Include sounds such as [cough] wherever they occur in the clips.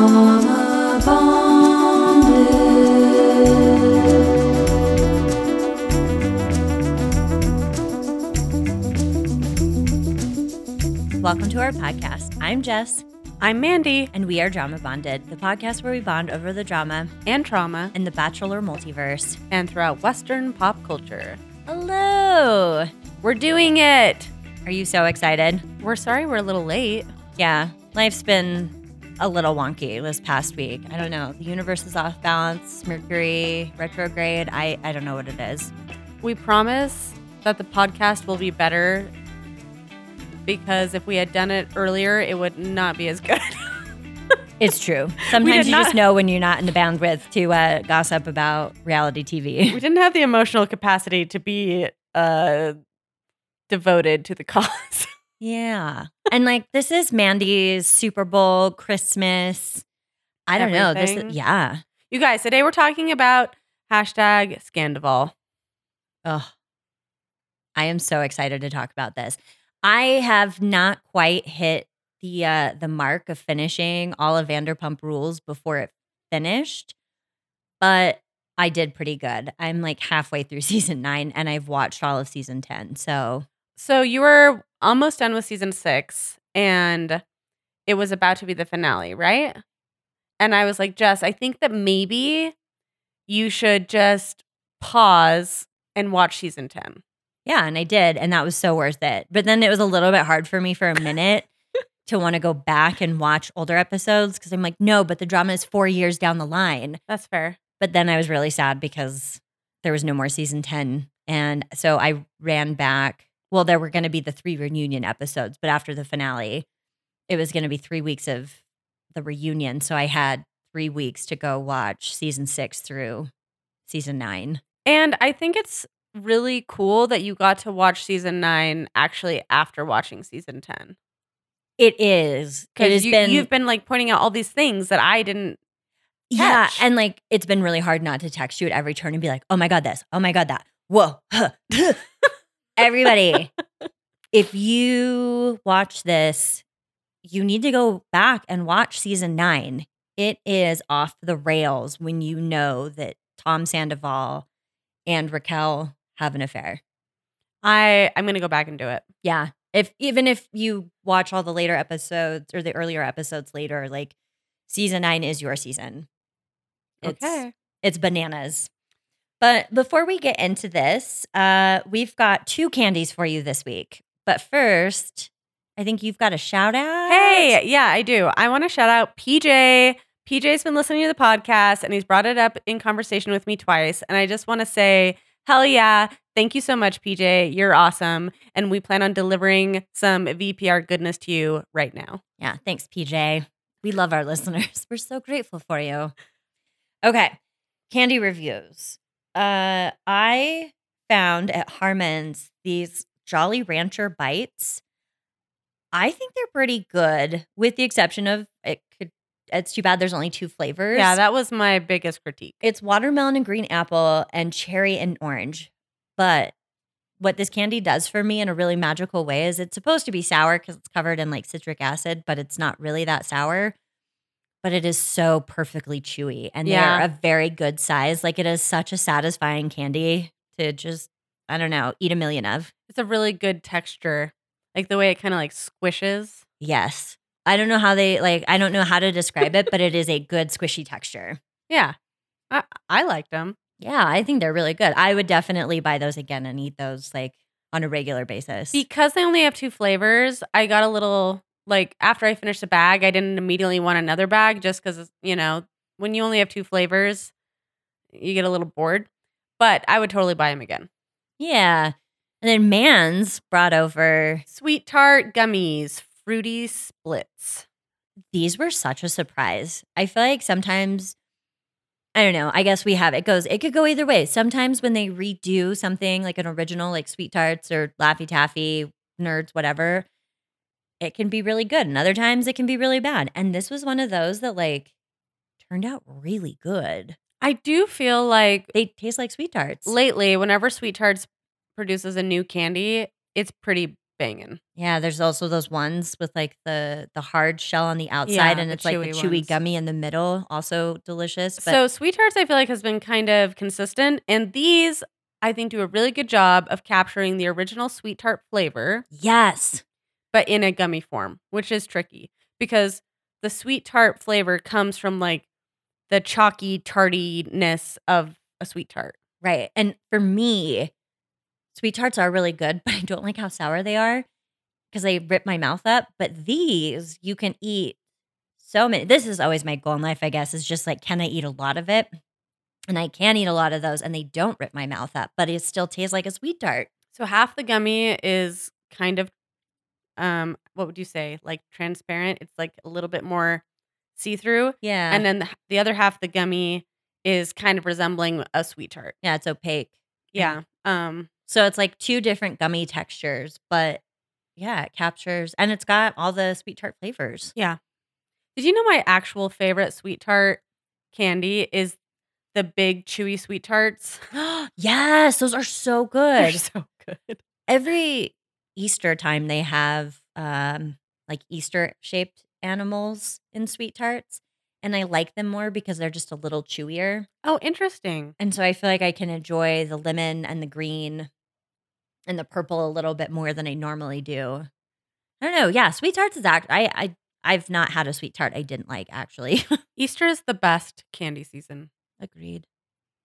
Drauma Bonded. Welcome to our podcast. I'm Jess, I'm Mandy and we are Drauma Bonded, the podcast where we bond over the drama and trauma in the Bachelor multiverse. and throughout Western pop culture. Hello. We're doing it. Are you so excited? We're sorry we're a little late. Yeah, life's been a little wonky this past week. I don't know. The universe is off balance, Mercury retrograde. I, I don't know what it is. We promise that the podcast will be better because if we had done it earlier, it would not be as good. [laughs] It's true. Sometimes you just know when you're not in the bandwidth to uh, gossip about reality TV. we didn't have the emotional capacity to be uh, devoted to the cause. [laughs] Yeah. And like this is Mandy's Super Bowl, Christmas. I don't know. This is, yeah. you guys, today we're talking about hashtag Scandoval. Oh, I am so excited to talk about this. I have not quite hit the uh the mark of finishing all of Vanderpump Rules before it finished, but I did pretty good. I'm like halfway through [laughs] season 9 and I've watched all of season 10. So, So you were almost done with season six, and it was about to be the finale, right? And I was like, Jess, I think that maybe you should just pause and watch season 10. yeah, and I did and that was so worth it. But then it was a little bit hard for me for a minute [laughs] to want to go back and watch older episodes cuz I'm like, no, but the drama is 4 years down the line. That's fair. But then I was really sad because there was no more season 10. And so I ran back. Well, there were going to be the three reunion episodes, but after the finale, it was going to be three weeks of the reunion. So I had three weeks to go watch season six through season nine. And I think it's really cool that you got to watch season nine actually after watching season 10. It is. Because you, been. you've been like pointing out all these things that I didn't. Yeah. catch. And like, it's been really hard not to text you at every turn and be like, oh my God, this. Oh my God, that. Whoa. [laughs] huh, Everybody, if you watch this, you need to go back and watch season nine. It is off the rails when you know that Tom Sandoval and Raquel have an affair. I I'm gonna go back and do it. Yeah. If even if you watch all the later episodes or the earlier episodes later, like season nine is your season. It's, Okay. It's bananas. But before we get into this, uh, we've got two candies for you this week. But first, I think you've got a shout out. Hey, yeah, I do. I want to shout out PJ. PJ's been listening to the podcast and he's brought it up in conversation with me twice. And I just want to say, hell yeah. Thank you so much, PJ. You're awesome. And we plan on delivering some VPR goodness to you right now. Yeah, thanks, PJ. We love our [laughs] listeners. We're so grateful for you. Okay, candy reviews. Uh, I found at Harmon's these Jolly Rancher bites. I think they're pretty good, with the exception of it could. It's too bad there's only two flavors. Yeah, that was my biggest critique. It's watermelon and green apple and cherry and orange. But what this candy does for me in a really magical way is it's supposed to be sour because it's covered in like citric acid, but it's not really that sour. But it is so perfectly chewy and Yeah. they're a very good size. Like it is such a satisfying candy to just, I don't know, eat a million of. It's a really good texture. Like the way it kind of like squishes. Yes. I don't know how they like, I don't know how to describe it, but it is a good squishy texture. Yeah. I, I liked them. Yeah, I think they're really good. I would definitely buy those again and eat those like on a regular basis. Because they only have two flavors, I got a little like after I finished the bag, I didn't immediately want another bag just because, you know, when you only have two flavors, you get a little bored. But I would totally buy them again. yeah. And then Mans brought over Sweet tart gummies, fruity splits. these were such a surprise. I feel like sometimes I don't know. I guess we have it goes it could go either way. Sometimes when they redo something like an original like Sweet Tarts or Laffy Taffy, Nerds, whatever, it can be really good. And other times it can be really bad. And this was one of those that like turned out really good. I do feel like They taste like Sweet Tarts. lately, whenever Sweet Tarts produces a new candy, it's pretty banging. Yeah, there's also those ones with like the the hard shell on the outside Yeah, and the it's like the chewy chewy ones. gummy in the middle, also delicious. But so Sweet Tarts, I feel like has been kind of consistent, and these I think do a really good job of capturing the original sweet tart flavor, yes. But in a gummy form, which is tricky because the sweet tart flavor comes from like the chalky tartiness of a sweet tart. Right. And for me, sweet tarts are really good, [laughs] but I don't like how sour they are because they rip my mouth up. But these you can eat so many. This is always my goal in life, I guess, is just like, can I eat a lot of it? And I can eat a lot of those and they don't rip my mouth up, but it still tastes like a sweet tart. So half the gummy is kind of um what would you say? Like transparent. It's like a little bit more see-through. Yeah. And then the, the other half the gummy is kind of resembling a sweet tart. yeah, it's opaque. Yeah. Um So it's like two different gummy textures, but yeah, it captures and it's got all the sweet tart flavors. yeah. Did you know my actual favorite sweet tart candy is the big chewy sweet tarts? [gasps] yes, those are so [laughs] good They're so good. Every Easter time they have um like Easter shaped animals in sweet tarts and I like them more because they're just a little chewier. Oh, interesting. And so I feel like I can enjoy the lemon and the green and the purple a little bit more than I normally do. I don't know. Yeah, sweet tarts is act I I I've not had a sweet tart I didn't like actually. [laughs] Easter is the best candy season. Agreed.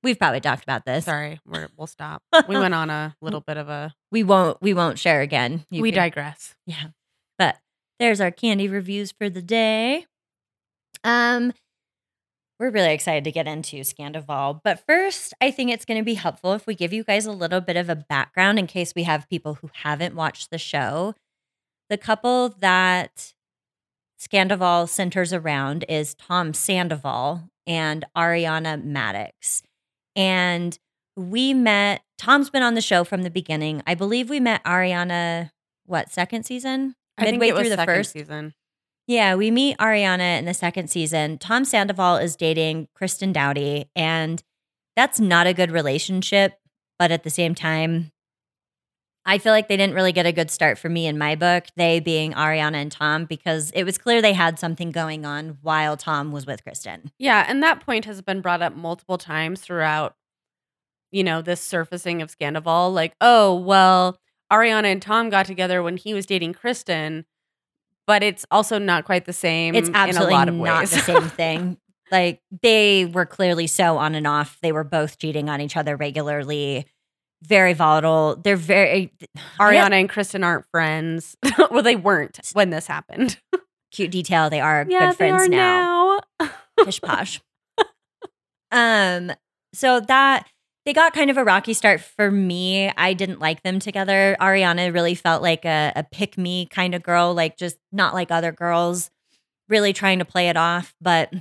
We've probably talked about this. Sorry, we're, we'll stop. We [laughs] went on a little bit of a. We won't we won't share again. You we can- digress. Yeah. But there's our candy reviews for the day. Um we're really excited to get into Scandoval, but first, I think it's going to be helpful if we give you guys a little bit of a background in case we have people who haven't watched the show. The couple that Scandoval centers around is Tom Sandoval and Ariana Madix. And we met, Tom's been on the show from the beginning. I believe we met Ariana, what, second season? I think Midway it was through the first season. yeah, we meet Ariana in the second season. Tom Sandoval is dating Kristen Doute, and that's not a good relationship. But at the same time, I feel like they didn't really get a good start for me in my book, they being Ariana and Tom, because it was clear they had something going on while Tom was with Kristen. Yeah, and that point has been brought up multiple times throughout, you know, this surfacing of Scandoval. Like, oh, well, Ariana and Tom got together when he was dating Kristen, but it's also not quite the same It's in absolutely a lot of not ways. the [laughs] same thing. like they were clearly so on and off. They were both cheating on each other regularly. Very volatile. They're very Ariana and Kristen aren't friends. [laughs] well, they weren't when this happened. cute detail. They are yeah, good friends they are now. now. Pish posh. [laughs] um, so that they got kind of a rocky start for me. I didn't like them together. Ariana really felt like a, a pick me kind of girl, like just not like other girls, really trying to play it off. But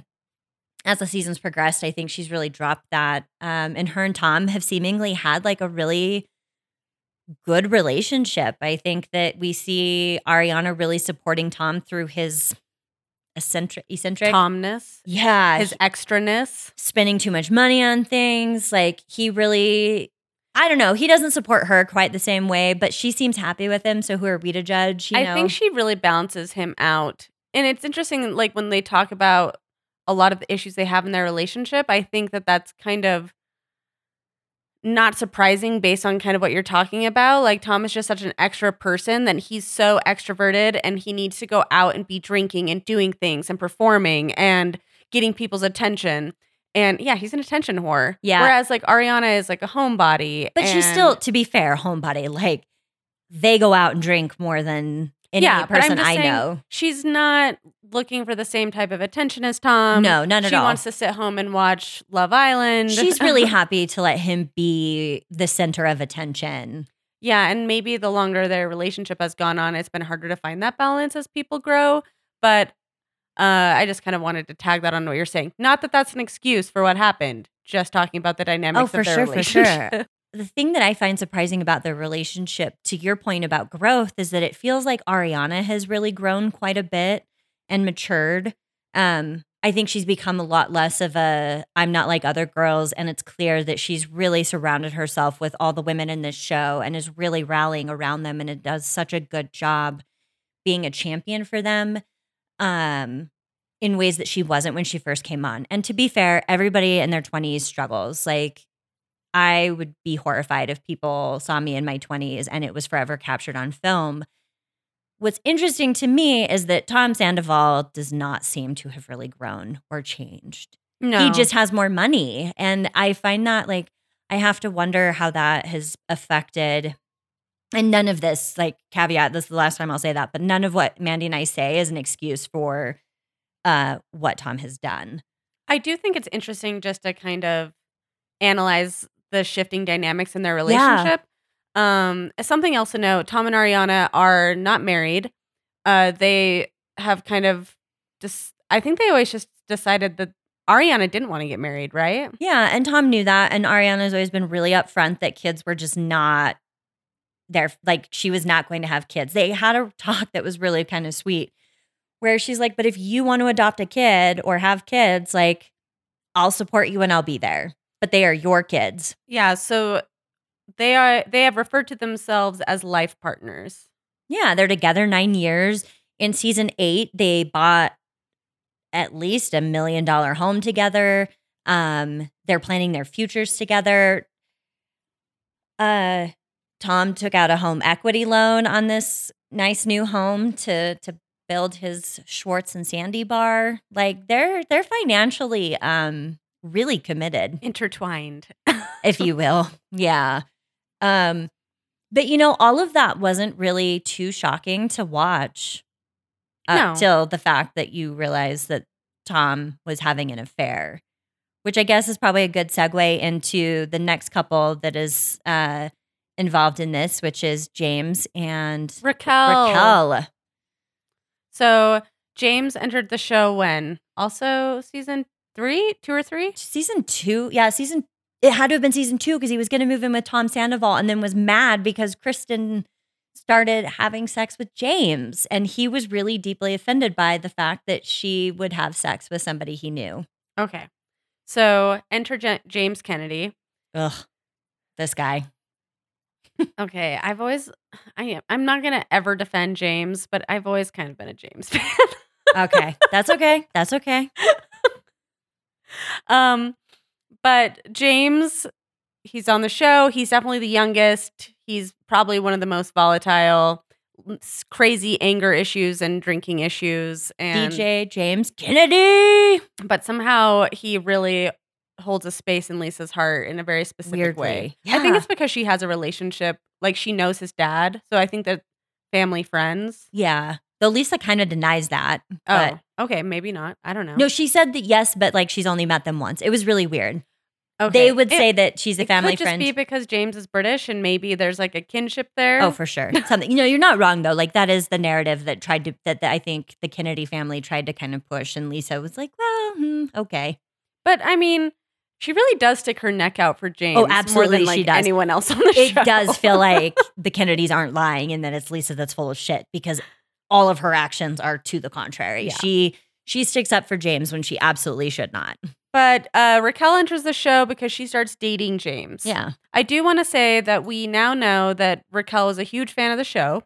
as the seasons progressed, I think she's really dropped that. Um, and her and Tom have seemingly had like a really good relationship. I think that we see Ariana really supporting Tom through his eccentric, eccentric. Tomness, Yeah, his extraness. spending too much money on things. Like he really, I don't know. He doesn't support her quite the same way, but she seems happy with him. So who are we to judge? You I know? think she really balances him out. And it's interesting, like when they talk about a lot of the issues they have in their relationship, I think that that's kind of not surprising based on kind of what you're talking about. Like Tom is just such an extra person that he's so extroverted and he needs to go out and be drinking and doing things and performing and getting people's attention. And yeah, he's an attention whore. Yeah. Whereas like Ariana is like a homebody. but she's still, to be fair, homebody. Like they go out and drink more than any Yeah, but I'm person I saying, know. she's not looking for the same type of attention as Tom. no, none at all. she wants to sit home and watch Love Island. She's really [laughs] happy to let him be the center of attention. yeah, and maybe the longer their relationship has gone on, it's been harder to find that balance as people grow. But uh, I just kind of wanted to tag that on what you're saying. Not that that's an excuse for what happened. Just talking about the dynamics Oh, for of their sure, for sure. The thing that I find surprising about their relationship, to your point about growth, is that it feels like Ariana has really grown quite a bit and matured. Um, I think she's become a lot less of a I'm not like other girls and it's clear that she's really surrounded herself with all the women in this show and is really rallying around them and it does such a good job being a champion for them um in ways that she wasn't when she first came on. And to be fair, everybody in their 20s struggles. Like I would be horrified if people saw me in my 20s and it was forever captured on film. What's interesting to me is that Tom Sandoval does not seem to have really grown or changed. No. He just has more money. And I find that like, I have to wonder how that has affected. And none of this, like, caveat, this is the last time I'll say that, but none of what Mandy and I say is an excuse for uh, what Tom has done. I do think it's interesting just to kind of analyze the shifting dynamics in their relationship. Um, something else to note: Tom and Ariana are not married. Uh, they have kind of just. I think they always just decided that Ariana didn't want to get married, right? Yeah, and Tom knew that, and Ariana's always been really upfront that kids were just not there. Like she was not going to have kids. They had a talk that was really kind of sweet, where she's like, "But if you want to adopt a kid or have kids, like I'll support you and I'll be there. But they are your kids." Yeah. So they are. They have referred to themselves as life partners. Yeah, they're together nine years. In season eight, they bought at least a million dollar home together. Um, they're planning their futures together. Uh, Tom took out a home equity loan on this nice new home to to build his Schwartz and Sandy bar. Like they're they're financially um really committed Intertwined. if you [laughs] will. Yeah. Um, but you know, all of that wasn't really too shocking to watch No. until the fact that you realized that Tom was having an affair, which I guess is probably a good segue into the next couple that is uh, involved in this, which is James and Raquel. Raquel. So James entered the show when? Also season three, two or three? Season two, yeah, season. It had to have been season two because he was going to move in with Tom Sandoval, and then was mad because Kristen started having sex with James, and he was really deeply offended by the fact that she would have sex with somebody he knew. Okay. So enter Ja- James Kennedy. Ugh, this guy. [laughs] Okay, I've always I am I'm not gonna ever defend James, but I've always kind of been a James [laughs] fan. Okay, that's okay. That's okay. [laughs] [laughs] um, but James, he's on the show. He's definitely the youngest. He's probably one of the most volatile, crazy anger issues and drinking issues. And DJ James Kennedy. but somehow he really holds a space in Lisa's heart in a very specific way. Weirdly. I think it's because she has a relationship, like she knows his dad. So I think that family friends. Yeah, though Lisa kind of denies that. But oh, okay, maybe not. I don't know. no, she said that yes, but like she's only met them once. It was really weird. okay. They would It- say that she's a it family could just friend. be because James is British and maybe there's like a kinship there. Oh, for sure. [laughs] Something. You know, you're not wrong though. Like that is the narrative that tried to that, that I think the Kennedy family tried to kind of push, and Lisa was like, "Well, hmm, okay." But I mean, she really does stick her neck out for James. Oh, absolutely, than, like, she does. Anyone else on the It show? does feel [laughs] like the Kennedys aren't lying, and that it's Lisa that's full of shit because all of her actions are to the contrary. Yeah. She she sticks up for James when she absolutely should not. But uh, Raquel enters the show because she starts dating James. Yeah. I do want to say that we now know that Raquel is a huge fan of the show.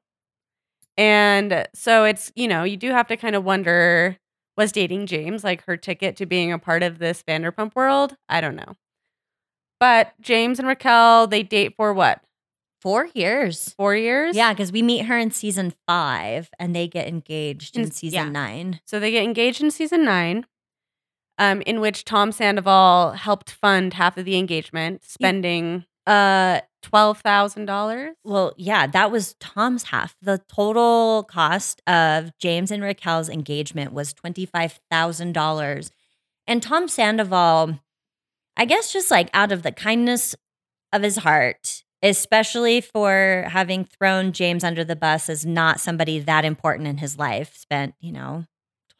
And so it's, you know, you do have to kind of wonder was dating James like her ticket to being a part of this Vanderpump world? I don't know. But James and Raquel, they date for what? Four years. Four years? Yeah, because we meet her in season five and they get engaged in In- season yeah. nine. So they get engaged in season nine, um, in which Tom Sandoval helped fund half of the engagement, spending Uh twelve thousand dollars. Well, yeah, that was Tom's half. The total cost of James and Raquel's engagement was $25,000. And Tom Sandoval, I guess just like out of the kindness of his heart, especially for having thrown James under the bus as not somebody that important in his life, spent, you know,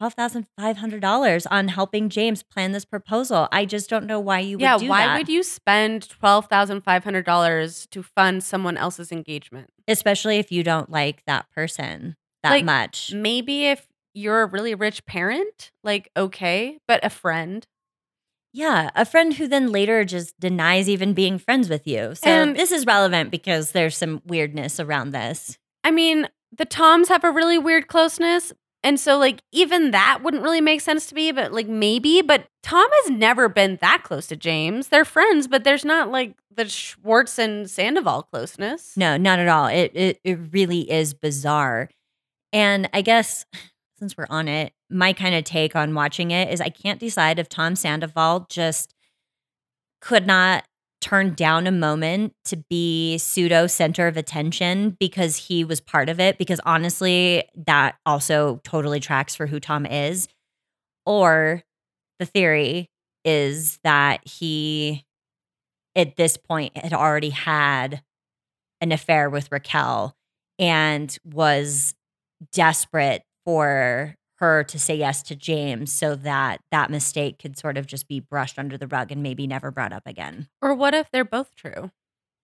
$12,500 on helping James plan this proposal. I just don't know why you would Yeah, do why that. would you spend twelve thousand five hundred dollars to fund someone else's engagement? especially if you don't like that person that Like, much. Maybe if you're a really rich parent, like okay, but a friend. Yeah, a friend who then later just denies even being friends with you. So And- this is relevant because there's some weirdness around this. I mean, the Toms have a really weird closeness. And so, like, even that wouldn't really make sense to me, but like, maybe. But Tom has never been that close to James. They're friends, but there's not like the Schwartz and Sandoval closeness. No, not at all. It it it really is bizarre. And I guess since we're on it, my kind of take on watching it is I can't decide if Tom Sandoval just could not turn down a moment to be pseudo center of attention because he was part of it because honestly that also totally tracks for who Tom is. Or the theory is that he at this point had already had an affair with Raquel and was desperate for her to say yes to James so that that mistake could sort of just be brushed under the rug and maybe never brought up again. Or what if they're both true?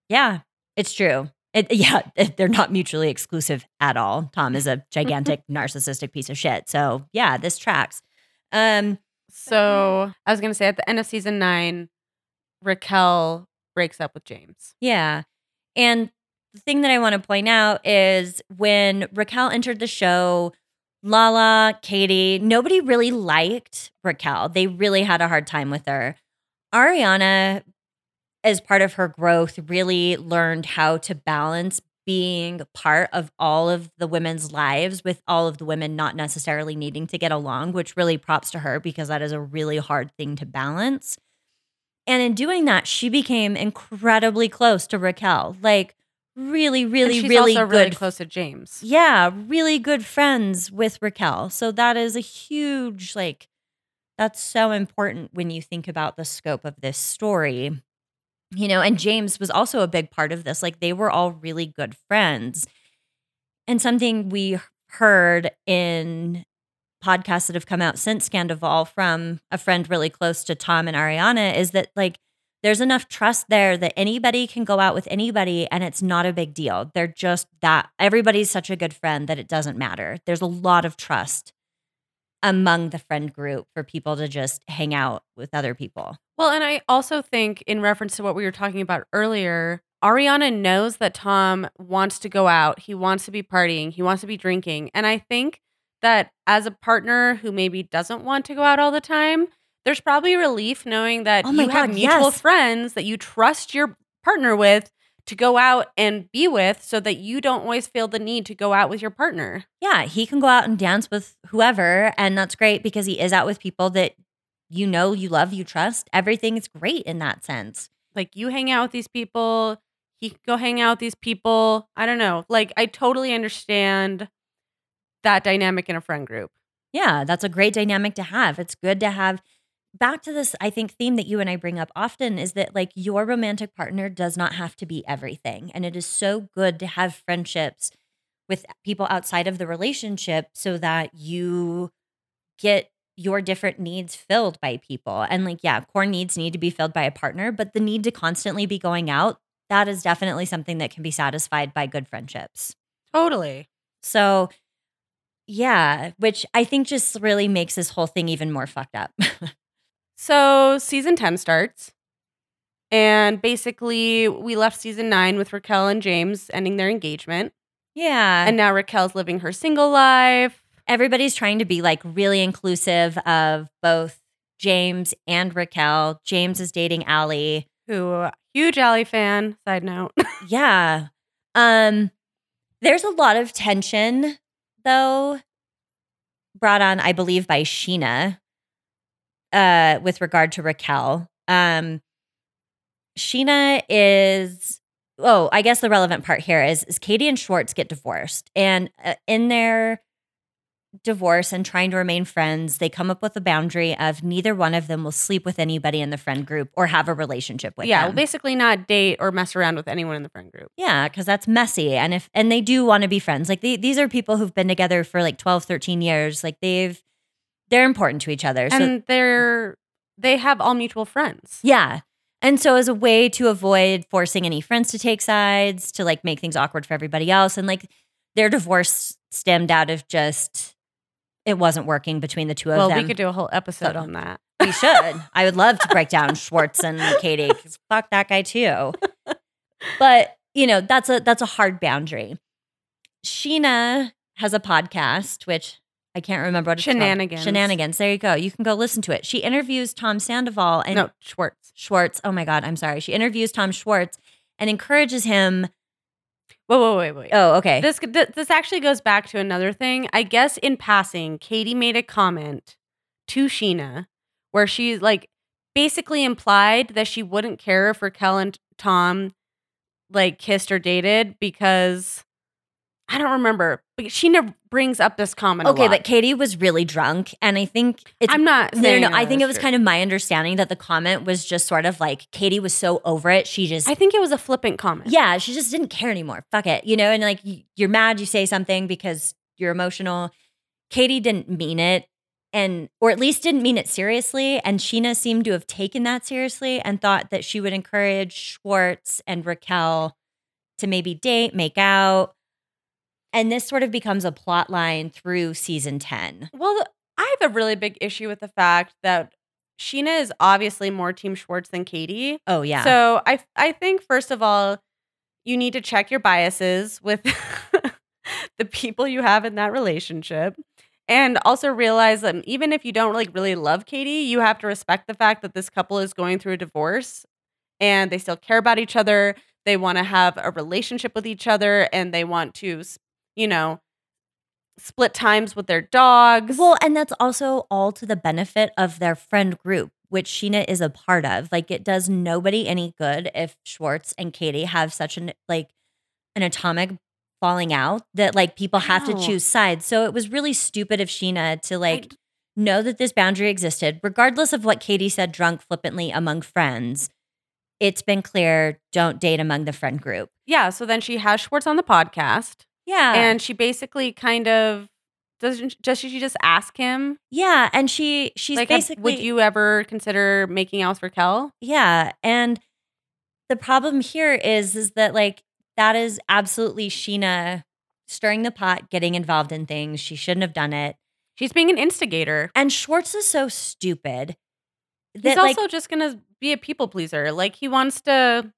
Yeah, it's true. It, yeah, [laughs] they're not mutually exclusive at all. Tom is a gigantic [laughs] narcissistic piece of shit. So, yeah, this tracks. Um So I was going to say at the end of season nine, Raquel breaks up with James. Yeah. And the thing that I want to point out is when Raquel entered the show, Lala, Katie, nobody really liked Raquel. They really had a hard time with her. Ariana, as part of her growth, really learned how to balance being part of all of the women's lives with all of the women not necessarily needing to get along, which really props to her because that is a really hard thing to balance. And in doing that, she became incredibly close to Raquel. Like really, really, really also good. really close to James. Yeah, really good friends with Raquel. So that is a huge like that's so important when you think about the scope of this story. You know, and James was also a big part of this. Like they were all really good friends. And something we heard in podcasts that have come out since Scandoval from a friend really close to Tom and Ariana is that like there's enough trust there that anybody can go out with anybody and it's not a big deal. They're just that everybody's such a good friend that it doesn't matter. There's a lot of trust among the friend group for people to just hang out with other people. Well, and I also think, in reference to what we were talking about earlier, Ariana knows that Tom wants to go out. He wants to be partying. He wants to be drinking. And I think that as a partner who maybe doesn't want to go out all the time, there's probably relief knowing that Oh you have mutual yes. friends that you trust your partner with to go out and be with so that you don't always feel the need to go out with your partner. Yeah, he can go out and dance with whoever and that's great because he is out with people that you know, you love, you trust. Everything is great in that sense. Like you hang out with these people, he can go hang out with these people. I don't know. Like I totally understand that dynamic in a friend group. Yeah, that's a great dynamic to have. It's good to have back to this I think theme that you and I bring up often is that like your romantic partner does not have to be everything and it is so good to have friendships with people outside of the relationship so that you get your different needs filled by people. And like yeah, core needs need to be filled by a partner, but the need to constantly be going out, that is definitely something that can be satisfied by good friendships. Totally. So, yeah, which I think just really makes this whole thing even more fucked up. [laughs] So season 10 starts. And basically, we left season nine with Raquel and James ending their engagement. yeah. And now Raquel's living her single life. everybody's trying to be like really inclusive of both James and Raquel. James is dating Ally. Who, huge Ally fan, side note. [laughs] Yeah. Um there's a lot of tension though brought on I believe by Scheana uh with regard to Raquel. Um Scheana is oh, I guess the relevant part here is is Katie and Schwartz get divorced and uh, in their divorce and trying to remain friends, they come up with a boundary of neither one of them will sleep with anybody in the friend group or have a relationship with yeah, them. well, basically not date or mess around with anyone in the friend group. Yeah, because that's messy. And if and they do want to be friends. Like they, these are people who've been together for like 12, 13 years. Like they've they're important to each other. So And they're they have all mutual friends. yeah. And so as a way to avoid forcing any friends to take sides, to like make things awkward for everybody else. And like their divorce stemmed out of just it wasn't working between the two of well, them. we could do a whole episode So- on that. We should. I would love to break down [laughs] Schwartz and Katie because fuck that guy too. But you know that's a that's a hard boundary. Scheana has a podcast, which I can't remember what it's called. Scheananigans. Scheananigans. There you go. You can go listen to it. She interviews Tom Sandoval and no, Schwartz. Schwartz. Oh my god, I'm sorry. She interviews Tom Schwartz and encourages him. Whoa, whoa, wait, wait. Oh, okay. This this actually goes back to another thing. I guess in passing, Katie made a comment to Scheana where she like basically implied that she wouldn't care if Raquel and Tom like kissed or dated because I don't remember. But Scheana brings up this comment. a okay, but Katie was really drunk, and I think it's I'm not. No, no, no. I think it was true. kind of my understanding that the comment was just sort of like Katie was so over it. She just, I think it was a flippant comment. yeah, she just didn't care anymore. Fuck it. You know, and like y- you're mad, you say something because you're emotional. Katie didn't mean it. And, or at least didn't mean it seriously. And Scheana seemed to have taken that seriously and thought that she would encourage Schwartz and Raquel to maybe date, make out. And this sort of becomes a plot line through season 10. Well, I have a really big issue with the fact that Scheana is obviously more Team Schwartz than Katie. Oh, yeah. So I I think first of all, you need to check your biases with [laughs] the people you have in that relationship. And also realize that even if you don't like really love Katie, you have to respect the fact that this couple is going through a divorce and they still care about each other. They want to have a relationship with each other and they want to, you know, split times with their dogs. Well, and that's also all to the benefit of their friend group, which Scheana is a part of. Like it does nobody any good if Schwartz and Katie have such an like an atomic falling out that like people have to choose sides. So it was really stupid of Scheana to like I- know that this boundary existed, regardless of what Katie said drunk flippantly among friends. It's been clear don't date among the friend group. yeah. So then she has Schwartz on the podcast. Yeah. and she basically kind of doesn't does she just ask him yeah. And she she's like basically would you ever consider making out with Raquel? Yeah, and the problem here is is that like that is absolutely Scheana stirring the pot, getting involved in things she shouldn't have done it. She's being an instigator. And Schwartz is so stupid He's also like just gonna be a people pleaser. Like he wants to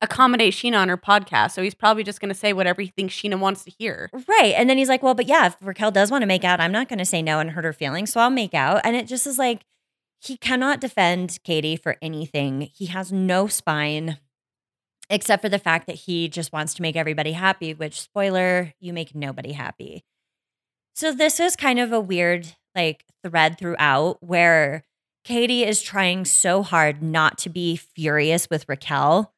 accommodate Scheana on her podcast, so he's probably just gonna say whatever he thinks Scheana wants to hear. right, and then he's like, "Well, but yeah, if Raquel does want to make out, I'm not going to say no and hurt her feelings, so I'll make out." And it just is like he cannot defend Katie for anything. He has no spine. Except for the fact that he just wants to make everybody happy, which spoiler, you make nobody happy. So this is kind of a weird like thread throughout where Katie is trying so hard not to be furious with Raquel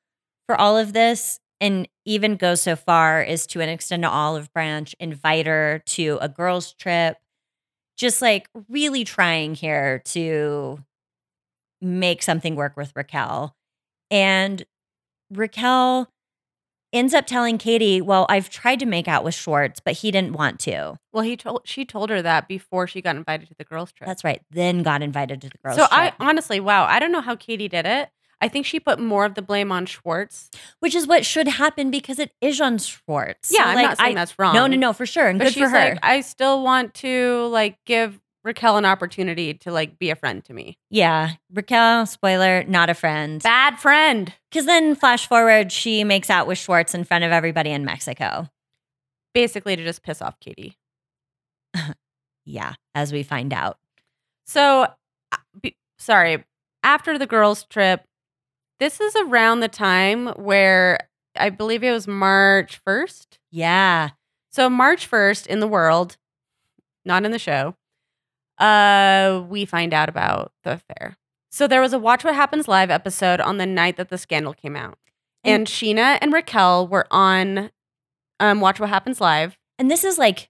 for all of this and even go so far as to an extend to Olive Branch invite her to a girls trip. Just like really trying here to make something work with Raquel. And Raquel ends up telling Katie, "Well, I've tried to make out with Schwartz, but he didn't want to." Well, he told she told her that before she got invited to the girls' trip. That's right. Then got invited to the girls' so trip, I honestly, wow, I don't know how Katie did it. I think she put more of the blame on Schwartz. which is what should happen because it is on Schwartz. Yeah, So, I'm like, not saying I- that's wrong. No, no, no, for sure, and But good she's for her. like, I still want to like give Raquel an opportunity to like be a friend to me. yeah, Raquel, spoiler, not a friend. Bad friend. Because then, flash forward, she makes out with Schwartz in front of everybody in Mexico. Basically to just piss off Katie. [laughs] Yeah, as we find out. So, uh, be, sorry, after the girls' trip, this is around the time where I believe it was March 1st. Yeah, So, March 1st in the world, not in the show, uh, we find out about the affair. So, there was a Watch What Happens Live episode on the night that the scandal came out. And- And Scheana and Raquel were on um, Watch What Happens Live. and this is like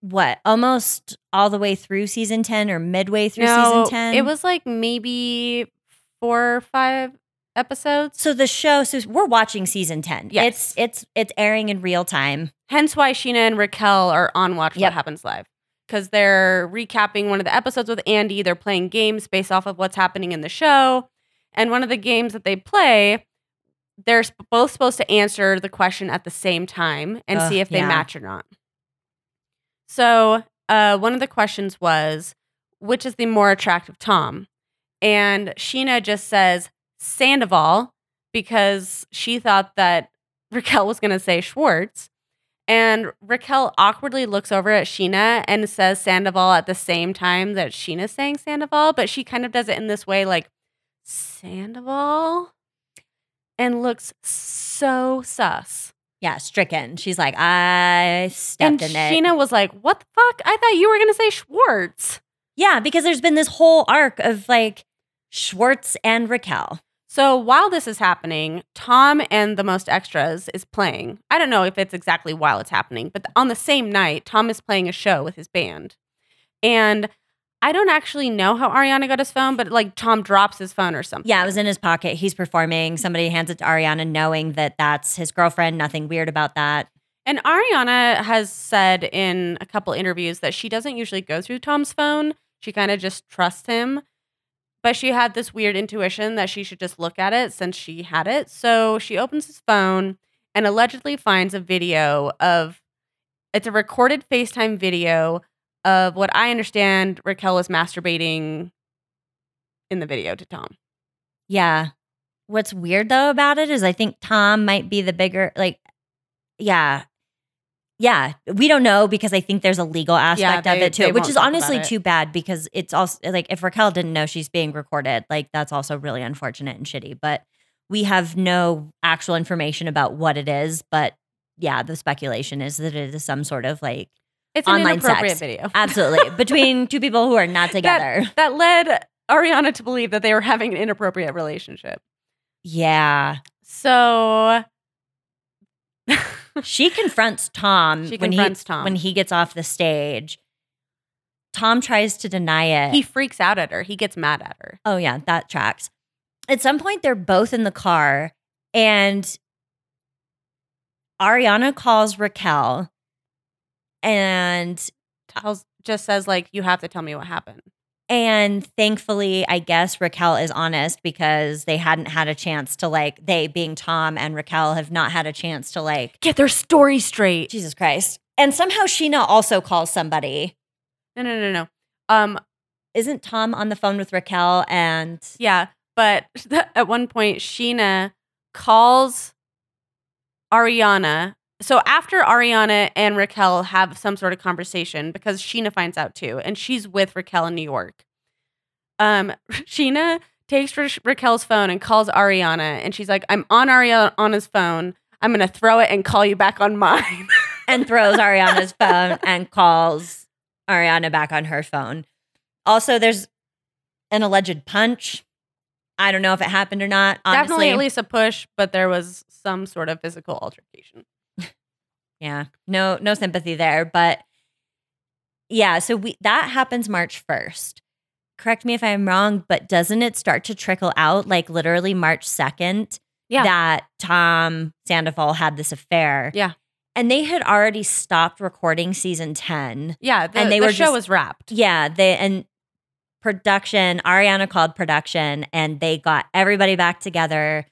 what almost all the way through season ten or midway through season ten. It was like maybe four or five episodes. so the show. So we're watching season ten. Yes. It's it's it's airing in real time. Hence why Scheana and Raquel are on Watch Yep. What Happens Live. Because they're recapping one of the episodes with Andy. They're playing games based off of what's happening in the show. And one of the games that they play, they're sp- both supposed to answer the question at the same time and Ugh, see if they yeah. match or not. So uh, one of the questions was, which is the more attractive Tom? And Scheana just says Sandoval because she thought that [laughs] Raquel was going to say Schwartz. And Raquel awkwardly looks over at Scheana and says Sandoval at the same time that Scheana's saying Sandoval, but she kind of does it in this way like Sandoval and looks so sus. Yeah, stricken. She's like, I stepped And in it. Scheana was like, What the fuck? I thought you were going to say Schwartz. yeah, because there's been this whole arc of like Schwartz and Raquel. So while this is happening, Tom and the most extras is playing. I don't know if it's exactly while it's happening, but on the same night, Tom is playing a show with his band. And I don't actually know how Ariana got his phone, but like Tom drops his phone or something. Yeah, it was in his pocket. He's performing. Somebody hands it to Ariana, knowing that that's his girlfriend. Nothing weird about that. And Ariana has said in a couple interviews that she doesn't usually go through Tom's phone. She kind of just trusts him. But she had this weird intuition that she should just look at it since she had it. So she opens his phone and allegedly finds a video of it's a recorded FaceTime video of what I understand Raquel is masturbating in the video to Tom. Yeah. What's weird though about it is I think Tom might be the bigger, like, yeah. Yeah. We don't know because I think there's a legal aspect they- of it too, which is honestly too bad because it's also like if Raquel didn't know she's being recorded, like that's also really unfortunate and shitty. But we have no actual information about what it is. But yeah, the speculation is that it is some sort of like, It's an Online inappropriate sex. video. [laughs] absolutely, between two people who are not together. That led Ariana to believe that they were having an inappropriate relationship. yeah. So she confronts Tom She when confronts he Tom. when he gets off the stage. Tom tries to deny it. he freaks out at her. He gets mad at her. oh yeah, that tracks. At some point, they're both in the car, and Ariana calls Raquel, and Tells just says like you have to tell me what happened. And thankfully, I guess Raquel is honest because they hadn't had a chance to like they being Tom and Raquel have not had a chance to like Get their story straight. Jesus Christ. And somehow Scheana also calls somebody. No, no, no, no. Um, Isn't Tom on the phone with Raquel and yeah, but [laughs] at one point Scheana calls Ariana. So after Ariana and Raquel have some sort of conversation, because Scheana finds out too, and she's with Raquel in New York. Um, [laughs] Scheana takes Ra- Raquel's phone and calls Ariana, and she's like, "I'm on Ariana's phone. I'm gonna throw it and call you back on [laughs] mine." and throws Ariana's phone and calls Ariana back on her phone. Also, there's an alleged punch. I don't know if it happened or not. Honestly, Definitely at least a push, but there was some sort of physical altercation. Yeah, no, no sympathy there. But yeah, so we that happens March first. Correct me if I'm wrong, but doesn't it start to trickle out like literally March second? Yeah. that Tom Sandoval had this affair. Yeah. and they had already stopped recording season ten. Yeah, the, And they the were show just- was wrapped. Yeah, they and production, Ariana called production and they got everybody back together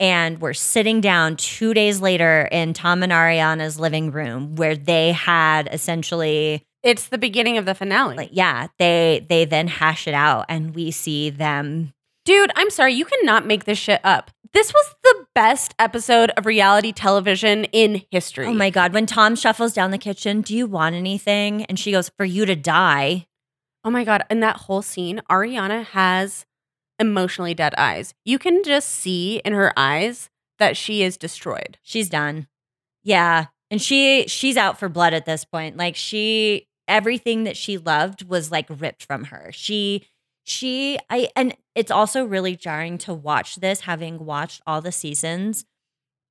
and we're sitting down 2 days later in Tom and Ariana's living room where they had essentially It's the beginning of the finale. like yeah, they they then hash it out and we see them Dude, I'm sorry, you cannot make this shit up. This was the best episode of reality television in history. Oh my god, when Tom shuffles down the kitchen, "Do you want anything?" and she goes, "For you to die." Oh my god, in that whole scene, Ariana has emotionally dead eyes. You can just see in her eyes that she is destroyed. she's done. Yeah. And she she's out for blood at this point. Like she everything that she loved was like ripped from her. She she I and it's also really jarring to watch this having watched all the seasons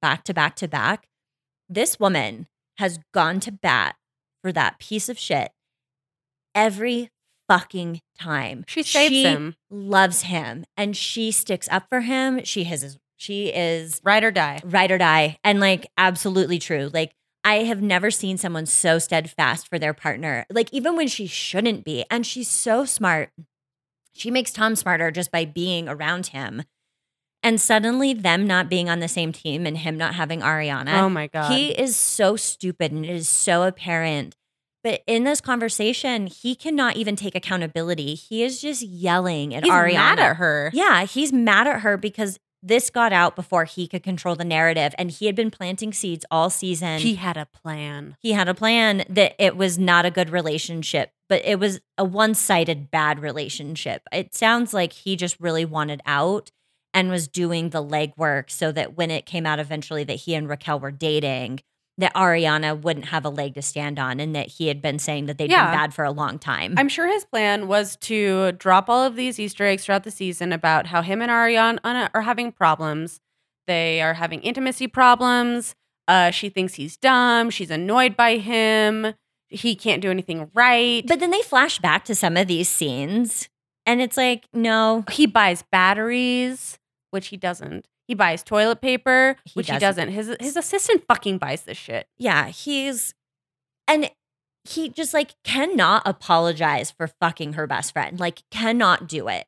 back to back to back. This woman has gone to bat for that piece of shit every fucking time. She saves She him. Loves him and she sticks up for him. She has she is Ride or die. ride or die and like absolutely true like i have never seen someone so steadfast for their partner like even when she shouldn't be and she's so smart she makes tom smarter just by being around him and suddenly them not being on the same team and him not having ariana Oh my god. he is so stupid and it is so apparent But in this conversation, he cannot even take accountability. He is just yelling at He's Ariana. mad at her. Yeah, he's mad at her because this got out before he could control the narrative. And he had been planting seeds all season. He had a plan. he had a plan that it was not a good relationship, but it was a one sided bad relationship. It sounds like he just really wanted out and was doing the legwork so that when it came out eventually that he and Raquel were dating, that Ariana wouldn't have a leg to stand on and that he had been saying that they'd Yeah. been bad for a long time. I'm sure his plan was to drop all of these Easter eggs throughout the season about how him and Ariana are having problems. They are having intimacy problems. Uh, she thinks he's dumb. She's annoyed by him. He can't do anything right. but then they flash back to some of these scenes and it's like, no, he buys batteries, which he doesn't. He buys toilet paper, He which he doesn't. doesn't. His his assistant fucking buys this shit. yeah, he's and he just like cannot apologize for fucking her best friend. Like cannot do it.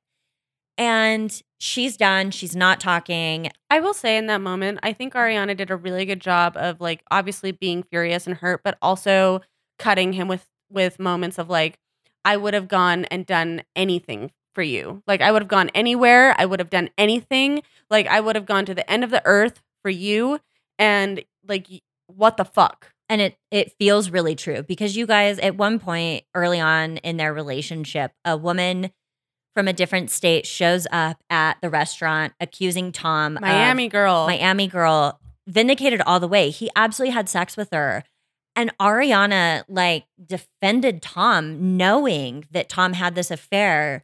And she's done. She's not talking. I will say in that moment, I think Ariana did a really good job of like obviously being furious and hurt, but also cutting him with with moments of like, I would have gone and done anything for you. Like I would have gone anywhere. I would have done anything. Like I would have gone to the end of the earth for you. And like, what the fuck? And it it feels really true because you guys at one point early on in their relationship, a woman from a different state shows up at the restaurant accusing Tom of- Miami girl. Miami girl, vindicated all the way. He absolutely had sex with her. And Ariana like defended Tom, knowing that Tom had this affair.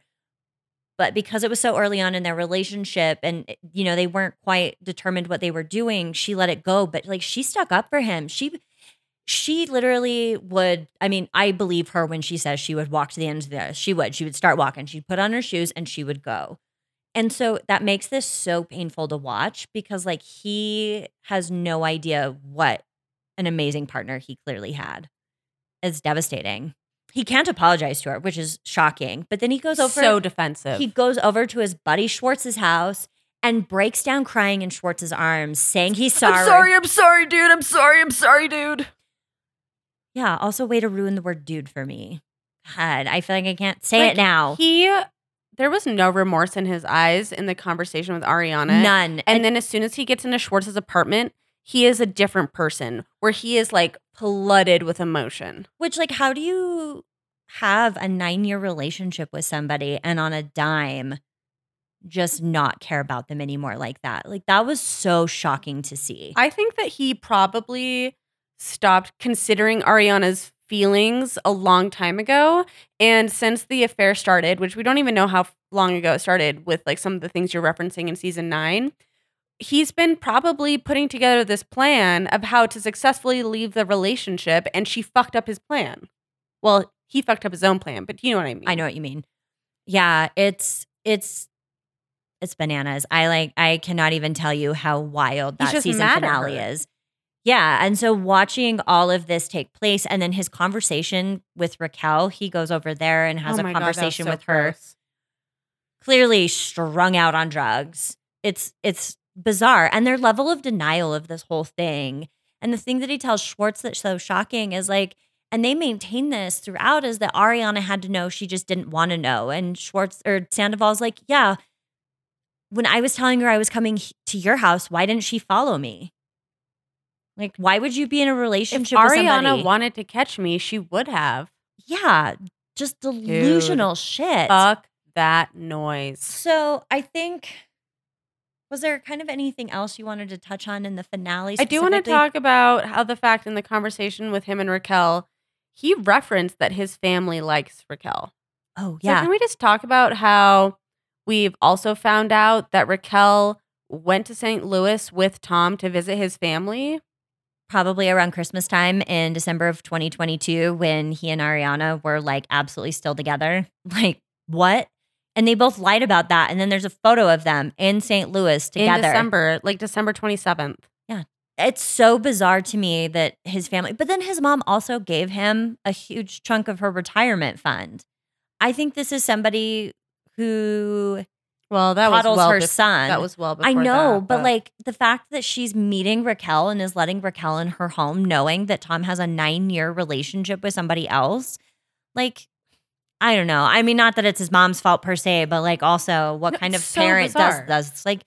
But because it was so early on in their relationship and you know, they weren't quite determined what they were doing, she let it go. But like she stuck up for him. She she literally would i mean i believe her when she says she would walk to the end of the she would she would start walking she'd put on her shoes and she would go and so that makes this so painful to watch because like he has no idea what an amazing partner he clearly had it's devastating he can't apologize to her which is shocking but then he goes over so defensive. he goes over to his buddy schwartz's house and breaks down crying in schwartz's arms saying he's sorry I'm sorry, I'm sorry, dude. I'm sorry. I'm sorry, dude. Yeah. Also, way to ruin the word dude for me. God, I feel like I can't say Like, it now. He, there was no remorse in his eyes in the conversation with Ariana. None. And, then as soon as he gets into Schwartz's apartment, he is a different person where he is like flooded with emotion. which, like, how do you have a nine year relationship with somebody and on a dime just not care about them anymore like that? Like, that was so shocking to see. I think that he probably stopped considering Ariana's feelings a long time ago. And since the affair started, which we don't even know how long ago it started with like some of the things you're referencing in season nine, he's been probably putting together this plan of how to successfully leave the relationship. And she fucked up his plan. Well, he fucked up his own plan, but you know what I mean. I know what you mean. Yeah, it's, it's, it's bananas. I like, I cannot even tell you how wild that season finale is. Yeah. And so watching all of this take place and then his conversation with Raquel, he goes over there and has Oh a my God, conversation so with her, gross. clearly strung out on drugs. It's it's bizarre. And their level of denial of this whole thing. And the thing that he tells Schwartz that's so shocking is like, and they maintain this throughout is that Ariana had to know she just didn't want to know. And Schwartz or Sandoval's like, yeah, when I was telling her I was coming to your house, why didn't she follow me? Like, why would you be in a If relationship with Ariana somebody? wanted to catch me, she would have. yeah, just delusional shit. Fuck that noise. So I think was there kind of anything else you wanted to touch on in the finale? I do want to talk about how the fact in the conversation with him and Raquel, he referenced that his family likes Raquel. Oh So yeah, can we just talk about how we've also found out that Raquel went to St. Louis with Tom to visit his family? probably around Christmas time in December of 2022 when he and Ariana were like absolutely still together. [laughs] Like what? And they both lied about that. And then there's a photo of them in St. Louis together. In December, like December 27th. Yeah. It's so bizarre to me that his family, but then his mom also gave him a huge chunk of her retirement fund. I think this is somebody who Well, that was well her bef- son. That was well before I know, that, but, like the fact that she's meeting Raquel and is letting Raquel in her home, knowing that Tom has a nine year relationship with somebody else, like, I don't know. I mean, not that it's his mom's fault per se, but like, also, what No, kind of so parent bizarre. does does like,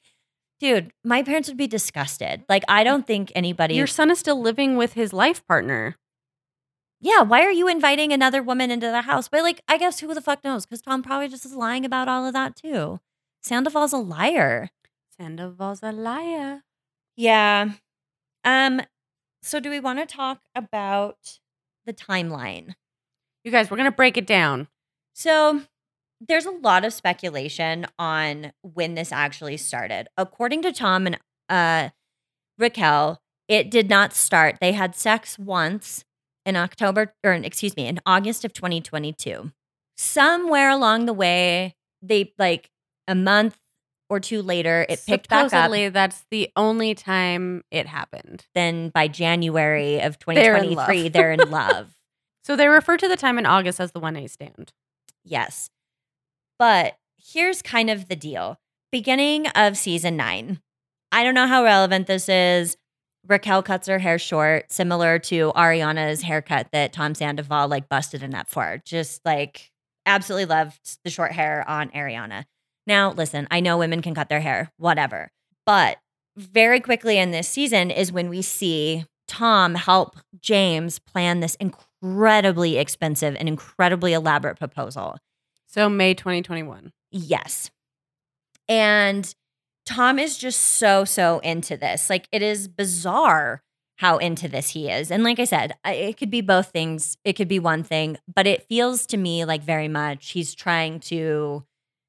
dude? My parents would be disgusted. Like, I don't think anybody. your son is still living with his life partner. yeah, why are you inviting another woman into the house? But like, I guess who the fuck knows? Because Tom probably just is lying about all of that too. Sandoval's a liar. Sandoval's a liar. Yeah. Um so do we want to talk about the timeline? You guys, we're gonna break it down. So there's a lot of speculation on when this actually started. According to Tom and uh Raquel, it did not start. They had sex once in October or excuse me, in August of 2022. Somewhere along the way, they like a month or two later, it picked back up. Supposedly, that's the only time it happened. Then by January of They're in 2023, love. they're in [laughs] love. So they refer to the time in August as the one night stand. Yes. But here's kind of the deal. Beginning of season nine. I don't know how relevant this is. Raquel cuts her hair short, similar to Ariana's haircut that Tom Sandoval like busted a nut for. Just like absolutely loved the short hair on Ariana. Now, listen, I know women can cut their hair, whatever. But very quickly in this season is when we see Tom help James plan this incredibly expensive and incredibly elaborate proposal. So May 2021. Yes. And Tom is just so, so into this. Like, it is bizarre how into this he is. And like I said, it could be both things, it could be one thing, but it feels to me like very much he's trying to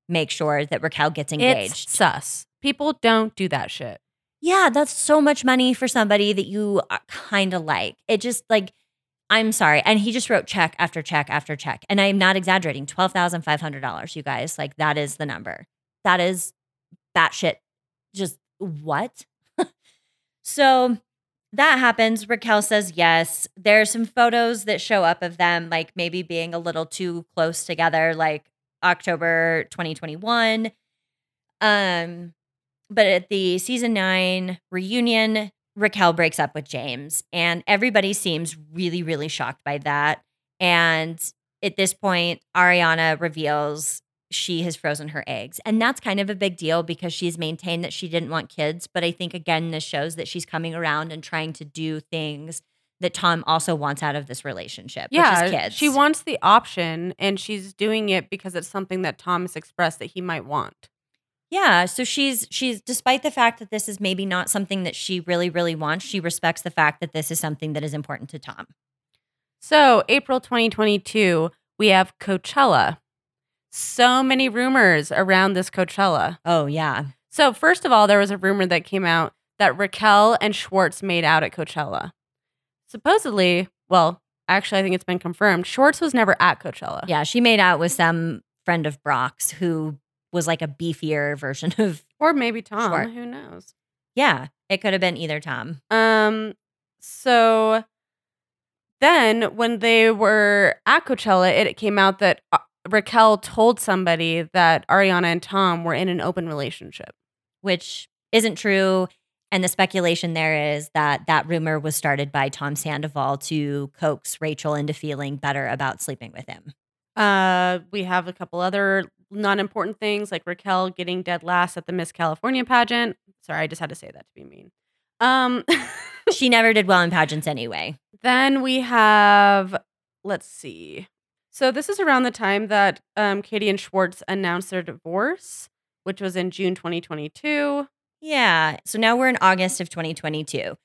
make sure that Raquel gets engaged. It's sus. People don't do that shit. yeah, that's so much money for somebody that you uh, kind of like. It just like, I'm sorry. And he just wrote check after check after check. And I'm not exaggerating $12,500, you guys. Like, that is the number. That is batshit. Just what? [laughs] so that happens. Raquel says yes. There are some photos that show up of them, like maybe being a little too close together, like October 2021. Um, but at the season nine reunion, Raquel breaks up with James, and everybody seems really, really shocked by that. And at this point, Ariana reveals she has frozen her eggs. And that's kind of a big deal because she's maintained that she didn't want kids. But I think, again, this shows that she's coming around and trying to do things that Tom also wants out of this relationship, Yeah, which is kids. she wants the option, and she's doing it because it's something that Tom has expressed that he might want. Yeah, so she's she's despite the fact that this is maybe not something that she really really wants, she respects the fact that this is something that is important to Tom. So, April 2022, we have Coachella. So many rumors around this Coachella. Oh yeah. So, first of all, there was a rumor that came out that Raquel and Schwartz made out at Coachella. Supposedly, well, actually, I think it's been confirmed, Schwartz was never at Coachella. Yeah, she made out with some friend of Brock's who was like a beefier version [laughs] of Or maybe Tom. Sure. Who knows? Yeah, it could have been either Tom. Um, so then when they were at Coachella, it came out that uh, Raquel told somebody that Ariana and Tom were in an open relationship. which isn't true. And the speculation there is that that rumor was started by Tom Sandoval to coax Rachel into feeling better about sleeping with him. Uh, we have a couple other non-important things like Raquel getting dead last at the Miss California pageant. Sorry, I just had to say that to be mean. Um, [laughs] she never did well in pageants anyway. then we have, let's see. So this is around the time that um, Katie and Schwartz announced their divorce, which was in June 2022. Yeah. So now we're in August of 2022.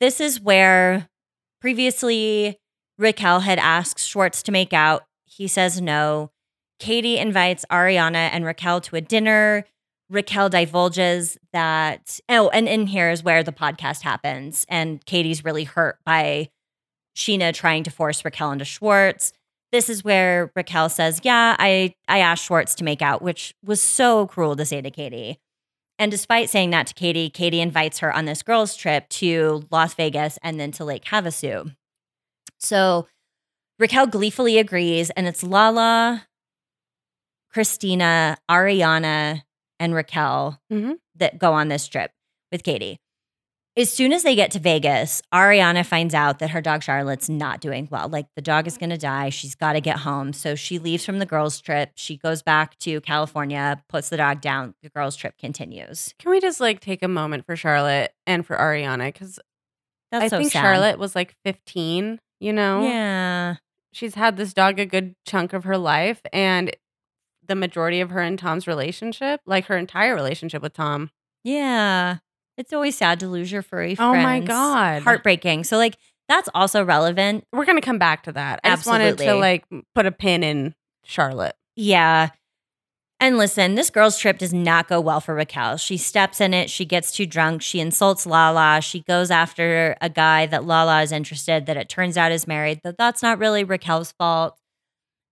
This is where previously Raquel had asked Schwartz to make out. He says no. Katie invites Ariana and Raquel to a dinner. Raquel divulges that, oh, and in here is where the podcast happens. And Katie's really hurt by Scheana trying to force Raquel into Schwartz. This is where Raquel says, Yeah, I, I asked Schwartz to make out, which was so cruel to say to Katie. And despite saying that to Katie, Katie invites her on this girls' trip to Las Vegas and then to Lake Havasu. So Raquel gleefully agrees, and it's Lala, Christina, Ariana, and Raquel Mhm. that go on this trip with Katie. As soon as they get to Vegas, Ariana finds out that her dog Charlotte's not doing well. Like the dog is going to die. She's got to get home. So she leaves from the girls' trip. She goes back to California, puts the dog down. The girls' trip continues. Can we just like take a moment for Charlotte and for Ariana? Because I so think sad. Charlotte was like 15, you know? Yeah. She's had this dog a good chunk of her life and the majority of her and Tom's relationship, like her entire relationship with Tom. Yeah. It's always sad to lose your furry Oh my God. Heartbreaking. So, like, that's also relevant. We're going to come back to that. I just wanted to like put a pin in Charlotte. Yeah. And listen, this girl's trip does not go well for Raquel. She steps in it. She gets too drunk. She insults Lala. She goes after a guy that Lala is interested that it turns out is married. That that's not really Raquel's fault.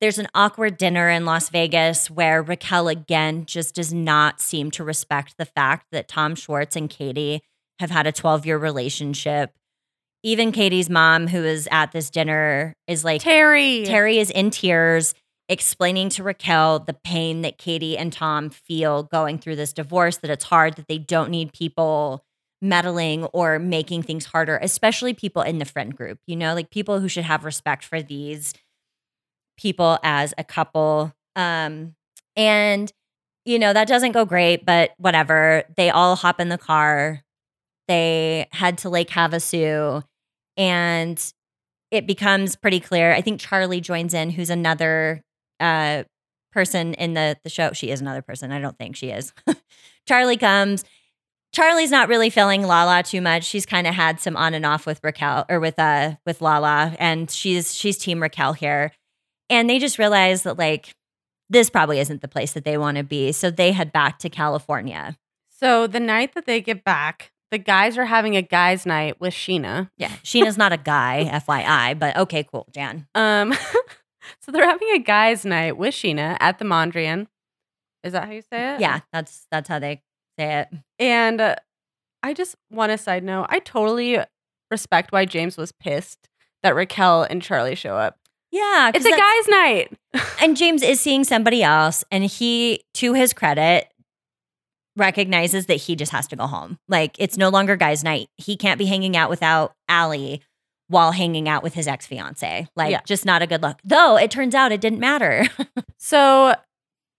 There's an awkward dinner in Las Vegas where Raquel again just does not seem to respect the fact that Tom Schwartz and Katie have had a 12 year relationship. Even Katie's mom, who is at this dinner, is like, Terry. Terry is in tears, explaining to Raquel the pain that Katie and Tom feel going through this divorce, that it's hard, that they don't need people meddling or making things harder, especially people in the friend group, you know, like people who should have respect for these people as a couple. Um, and, you know, that doesn't go great, but whatever. They all hop in the car. They head to Lake Havasu and it becomes pretty clear. I think Charli joins in, who's another uh, person in the the show. She is another person. I don't think she is. [laughs] Charli comes. Charli's not really feeling Lala too much. She's kind of had some on and off with Raquel or with uh with Lala, and she's she's team Raquel here. And they just realize that like this probably isn't the place that they want to be, so they head back to California. So the night that they get back, the guys are having a guys' night with Scheana. Yeah, Scheana's not a guy, [laughs] FYI, but okay, cool, Jan. Um, [laughs] so they're having a guys' night with Scheana at the Mondrian. Is that how you say it? Yeah, that's that's how they say it. And uh, I just want a side note. I totally respect why James was pissed that Raquel and Charli show up. Yeah, It's a guys' night. [laughs] and James is seeing somebody else, and he, to his credit, recognizes that he just has to go home. Like it's no longer guys' night. He can't be hanging out without Ally while hanging out with his ex fiance. Like Yeah. just not a good look. Though it turns out it didn't matter. [laughs] So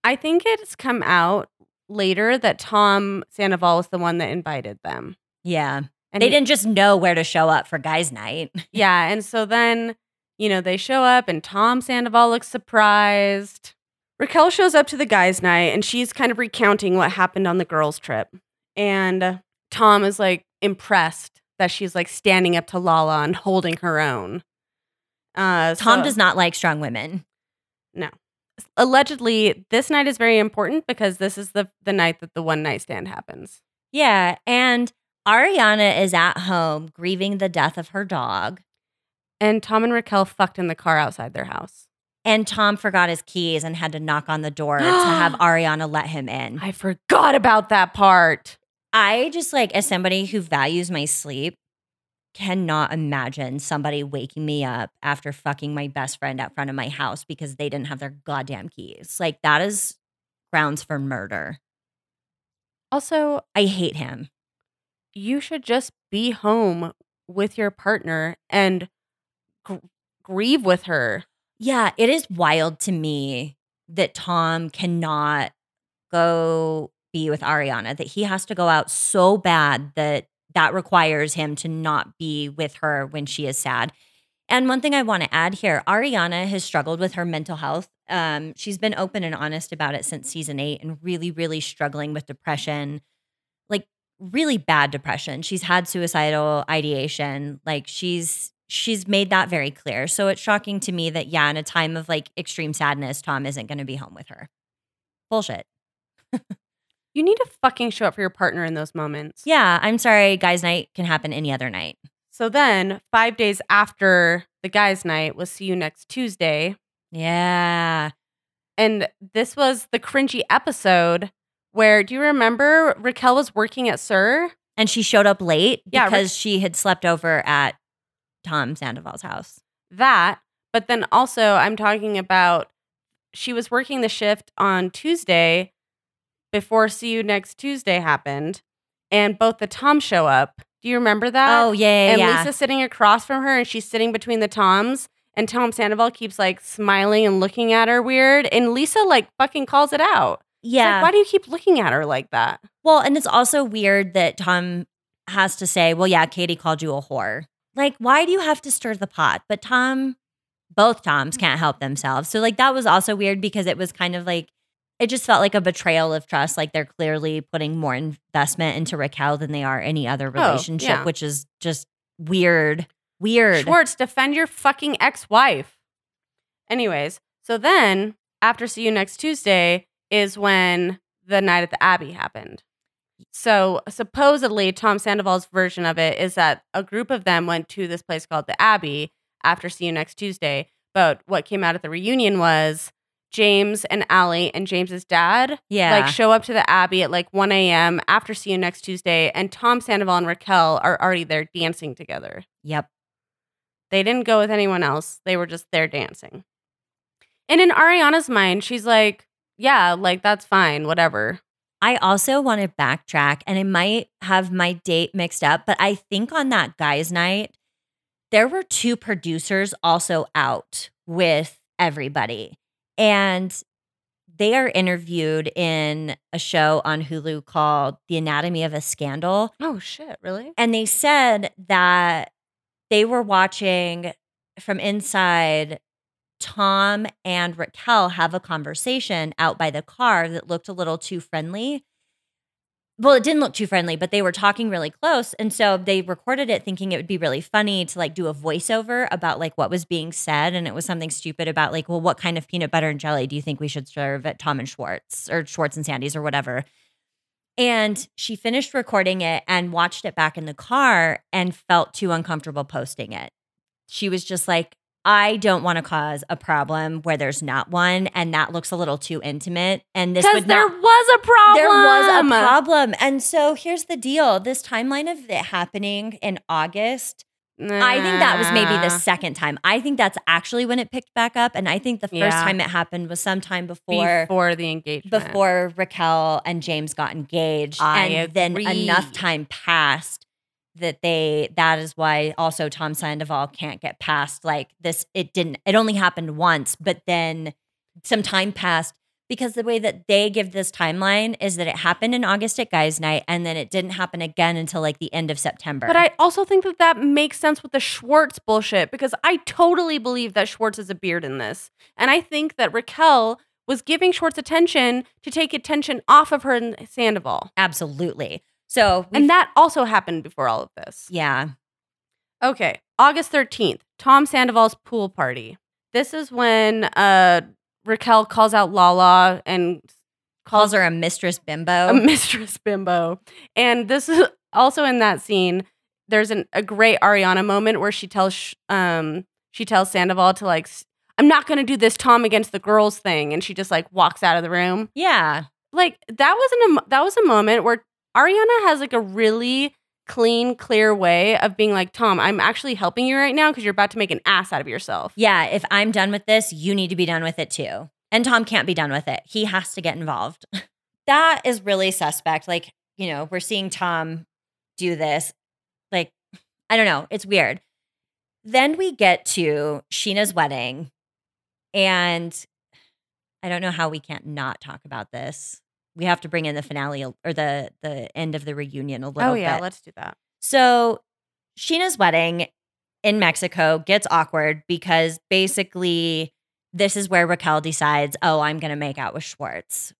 I think it's come out later that Tom Sandoval was the one that invited them. yeah, And they he- didn't just know where to show up for guys' night. [laughs] Yeah. And so then, you know, they show up and Tom Sandoval looks surprised. Raquel shows up to the guys' night and she's kind of recounting what happened on the girls' trip. And Tom is like impressed that she's like standing up to Lala and holding her own. Uh, Tom so- does not like strong women. No. Allegedly this night is very important because this is the the night that the one night stand happens. Yeah, and Ariana is at home grieving the death of her dog. And Tom and Raquel fucked in the car outside their house. And Tom forgot his keys and had to knock on the door to [gasps] have Ariana let him in. I forgot about that part. I just like, as somebody who values my sleep, cannot imagine somebody waking me up after fucking my best friend out front of my house because they didn't have their goddamn keys. Like, that is grounds for murder. Also, I hate him. you should just be home with your partner and gr- grieve with her. Yeah, it is wild to me that Tom cannot go be with Ariana, that he has to go out so bad that that requires him to not be with her when she is sad. And one thing I want to add here Ariana has struggled with her mental health. Um, she's been open and honest about it since season eight and really, really struggling with depression, like really bad depression. She's had suicidal ideation. Like she's she's made that very clear. So it's shocking to me that yeah, in a time of like extreme sadness, Tom isn't going to be home with her. Bullshit. You need to fucking show up for your partner in those moments. Yeah, I'm sorry. Guys' night can happen any other night. So then, five days after the guys' night was see you next Tuesday. Yeah. And this was the cringy episode where, do you remember Raquel was working at SUR? And she showed up late Yeah, because she had slept over at Tom Sandoval's house. That. But then also, I'm talking about she was working the shift on Tuesday before See You Next Tuesday happened, and both the Toms show up. Do you remember that? oh yeah, yeah, and yeah. Lisa's sitting across from her, and she's sitting between the Toms. And Tom Sandoval keeps like smiling and looking at her weird. And Lisa like fucking calls it out. It's like, yeah. why do you keep looking at her like that? well, and it's also weird that Tom has to say, "Well, yeah, Katie called you a whore." Like, why do you have to stir the pot? But Tom, both Toms mm-hmm. can't help themselves. So like that was also weird because it was kind of like it just felt like a betrayal of trust. Like they're clearly putting more investment into Raquel than they are any other Oh, relationship, yeah. which is just weird. Weird. Schwartz, defend your fucking ex wife. Anyways, so then after See You Next Tuesday is when the night at the Abbey happened. So supposedly, Tom Sandoval's version of it is that a group of them went to this place called the Abbey after See You Next Tuesday. But what came out at the reunion was James and Ally and James's dad Yeah. like show up to the Abbey at like 1 a.m. after See You Next Tuesday, and Tom Sandoval and Raquel are already there dancing together. yep. They didn't go with anyone else. They were just there dancing. And in Ariana's mind, she's like, yeah, like that's fine, whatever. I also want to backtrack and I might have my date mixed up, but I think on that guys' night, there were two producers also out with everybody. And they are interviewed in a show on Hulu called The Anatomy of a Scandal. Oh shit, really? And they said that they were watching from inside Tom and Raquel have a conversation out by the car that looked a little too friendly. Well, it didn't look too friendly, but they were talking really close. And so they recorded it thinking it would be really funny to like do a voiceover about like what was being said. And it was something stupid about like, well, what kind of peanut butter and jelly do you think we should serve at Tom and Schwartz or Schwartz and Sandy's or whatever? And she finished recording it and watched it back in the car and felt too uncomfortable posting it. She was just like, I don't want to cause a problem where there's not one. And that looks a little too intimate. And this Because there not. was a problem. There was a problem. And so here's the deal this timeline of it happening in August, I think that was maybe the second time. I think that's actually when it picked back up. And I think the first Yeah. time it happened was sometime before before the engagement. before Raquel and James got engaged. I and then enough time passed that they that is why also Tom Sandoval can't get past like this it didn't it only happened once, but then some time passed because the way that they give this timeline is that it happened in August at guys night and then it didn't happen again until like the end of September. But I also think that that makes sense with the Schwartz bullshit because I totally believe that Schwartz is a beard in this. And I think that Raquel was giving Schwartz attention to take attention off of her and Sandoval. absolutely. So And that also happened before all of this. yeah. Okay, August 13th, Tom Sandoval's pool party. This is when uh, Raquel calls out Lala and Calls her a mistress bimbo. a [laughs] mistress bimbo. And this is [laughs] also in that scene. There's an, a great Ariana moment where she tells um she tells Sandoval to like I'm not going to do this Tom against the girls thing and she just like walks out of the room. yeah. Like that was an em- that was a moment where Ariana has like a really clean clear way of being like Tom, I'm actually helping you right now because you're about to make an ass out of yourself. Yeah, if I'm done with this, you need to be done with it too. And Tom can't be done with it. He has to get involved. [laughs] that is really suspect. Like, you know, we're seeing Tom do this. Like, I don't know. It's weird. Then we get to Scheana's wedding. And I don't know how we can't not talk about this. We have to bring in the finale or the the end of the reunion a oh, little Oh yeah, bit. let's do that. So Scheana's wedding in Mexico gets awkward because basically this is where Raquel decides, oh, I'm going to make out with Schwartz,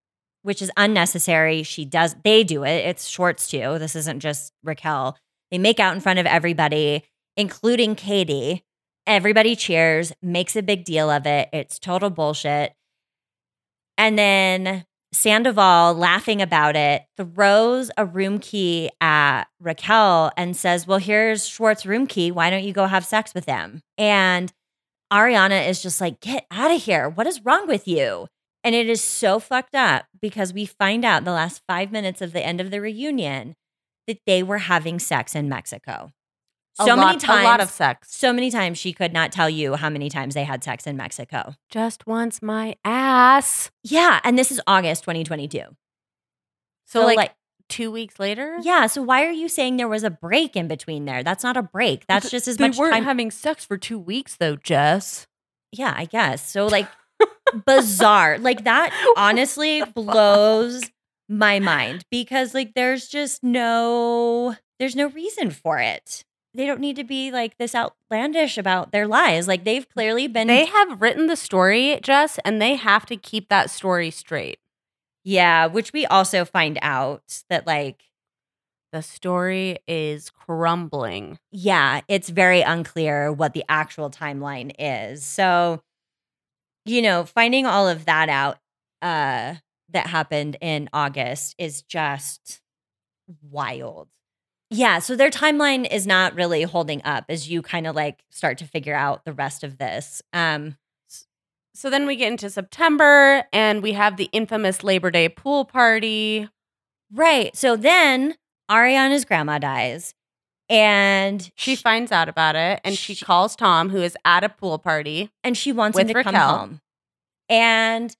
which is unnecessary. She does, they do it. It's Schwartz too. This isn't just Raquel. They make out in front of everybody, including Katie. Everybody cheers, makes a big deal of it. It's total bullshit. And then Sandoval, laughing about it, throws a room key at Raquel and says, Well, here's Schwartz's room key. Why don't you go have sex with him? And Ariana is just like, Get out of here. What is wrong with you? And it is so fucked up because we find out the last five minutes of the end of the reunion that they were having sex in Mexico. So many times. a lot of sex. so many times she could not tell you how many times they had sex in Mexico. Just once my ass. Yeah. And this is August 2022. So, like, two weeks later? yeah. So why are you saying there was a break in between there? That's not a break. That's just as they much weren't time. having sex for two weeks though, Jess. yeah, I guess. So [laughs] like bizarre. Like that honestly blows my mind because like there's just no there's no reason for it. They don't need to be like this outlandish about their lies. Like they've clearly been They have written the story, Jess, and they have to keep that story straight. Yeah, which we also find out that like The story is crumbling. yeah, it's very unclear what the actual timeline is. So, you know, finding all of that out uh that happened in August is just wild. Yeah, so their timeline is not really holding up as you kind of like start to figure out the rest of this. Um So then we get into September and we have the infamous Labor Day pool party. right. So then Ariana's grandma dies and She finds out about it and she She- calls Tom, who is at a pool party. and she wants him to come home. And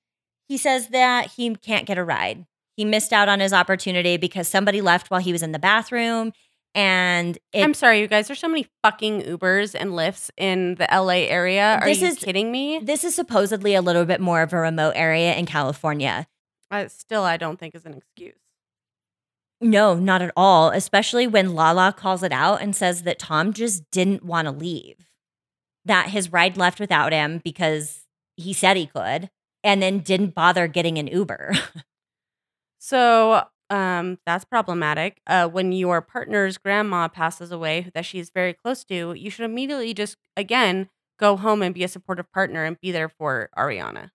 he says that he can't get a ride. He missed out on his opportunity because somebody left while he was in the bathroom. And it, I'm sorry, you guys. There's so many fucking Ubers and Lyfts in the LA area. Are This you is- kidding me? this is supposedly a little bit more of a remote area in California. Uh, still, I don't think is an excuse. No, not at all. Especially when Lala calls it out and says that Tom just didn't want to leave, that his ride left without him because he said he could, and then didn't bother getting an Uber. [laughs] So um, that's problematic. Uh, when your partner's grandma passes away, that she's very close to, you should immediately just again go home and be a supportive partner and be there for Ariana.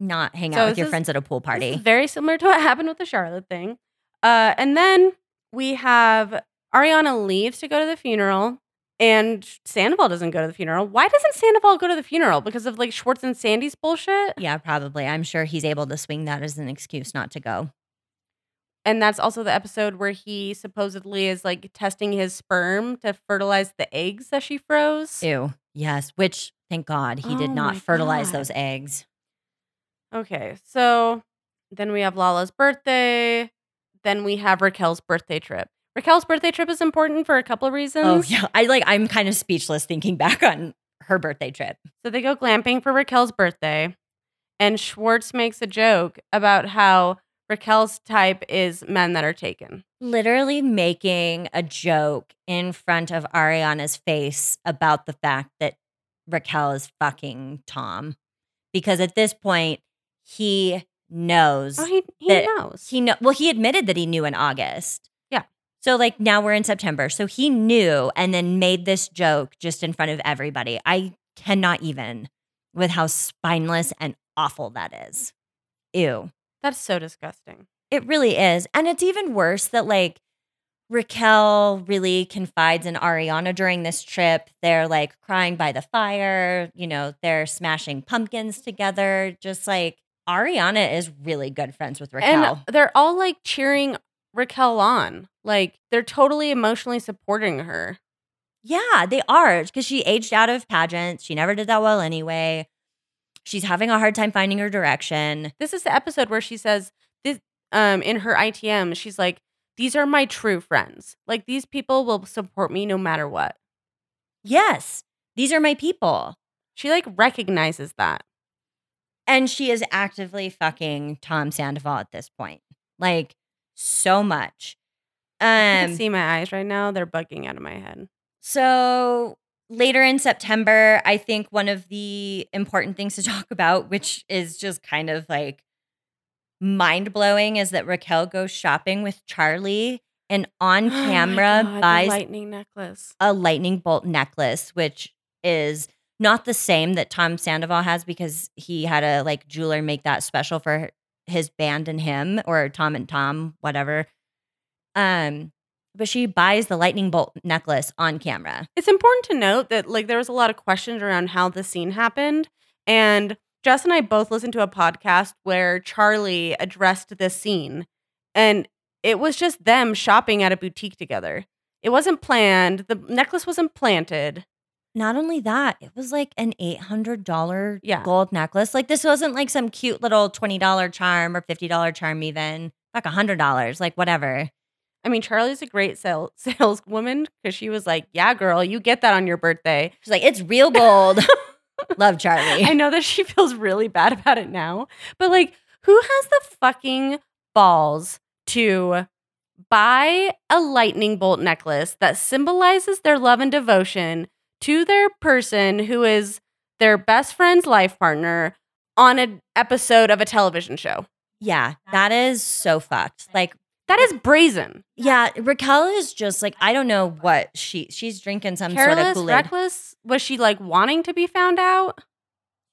not hang So out with your is- friends at a pool party. very similar to what [laughs] happened with the Charlotte thing. Uh, and then we have Ariana leaves to go to the funeral, and Sandoval doesn't go to the funeral. Why doesn't Sandoval go to the funeral? Because of like Schwartz and Sandy's bullshit. Yeah, probably. I'm sure he's able to swing that as an excuse not to go. And that's also the episode where he supposedly is like testing his sperm to fertilize the eggs that she froze. Ew. Yes, which thank God he did Oh not fertilize God. those eggs. Okay, so then we have Lala's birthday. Then we have Raquel's birthday trip. Raquel's birthday trip is important for a couple of oh, reasons. Oh yeah, I like. I'm kind of speechless thinking back on her birthday trip. So they go glamping for Raquel's birthday, and Schwartz makes a joke about how Raquel's type is men that are taken. Literally making a joke in front of Ariana's face about the fact that Raquel is fucking Tom, because at this point he knows Oh, he, he That knows. he know. Well, he admitted that he knew in August. Yeah. So like now we're in September. So he knew and then made this joke just in front of everybody. I cannot even with how spineless and awful that is. Ew. That's so disgusting. It really is. And it's even worse that like Raquel really confides in Ariana during this trip. They're like crying by the fire, you know, they're smashing pumpkins together. Just like Ariana is really good friends with Raquel. And they're all like cheering Raquel on. Like they're totally emotionally supporting her. Yeah, they are because she aged out of pageants. She never did that well anyway. She's having a hard time finding her direction. This is the episode where she says this um in her ITM, she's like, These are my true friends. Like these people will support me no matter what. Yes, these are my people. She like recognizes that. And she is actively fucking Tom Sandoval at this point. Like so much. You Um can see my eyes right now. They're bugging out of my head. so later in September, I think one of the important things to [laughs] talk about, which is just kind of like mind blowing, is that Raquel goes shopping with Charli and on [gasps] Oh camera God, the buys lightning necklace. a lightning bolt necklace, which is not the same that Tom Sandoval has because he had a like jeweler make that special for his band and him or Tom and Tom, whatever. Um, but she buys the lightning bolt necklace on camera. It's important to note that like there was a lot of questions around how the scene happened. And Jess and I both listened to a podcast where Charli addressed this scene. And it was just them shopping at a boutique together. It wasn't planned. The necklace wasn't planted. Not only that, it was like an $800 Yeah. gold necklace. Like this wasn't like some cute little $20 charm or $50 charm even. Like a hundred dollars, like whatever. I mean, Charli's a great sales [laughs] saleswoman because she was like, "Yeah, girl, you get that on your birthday." She's like, it's real gold. [laughs] Love Charlie. I know that she [laughs] feels really bad about it now, but like, who has the fucking balls to buy a lightning bolt necklace that symbolizes their love and devotion to their person who is their best friend's life partner on an episode of a television show? Yeah, that is so fucked. Like, That is brazen. yeah, Raquel is just like I don't know what she she's drinking some sort of Careless, Kool Aid. reckless. Was she like wanting to be found out?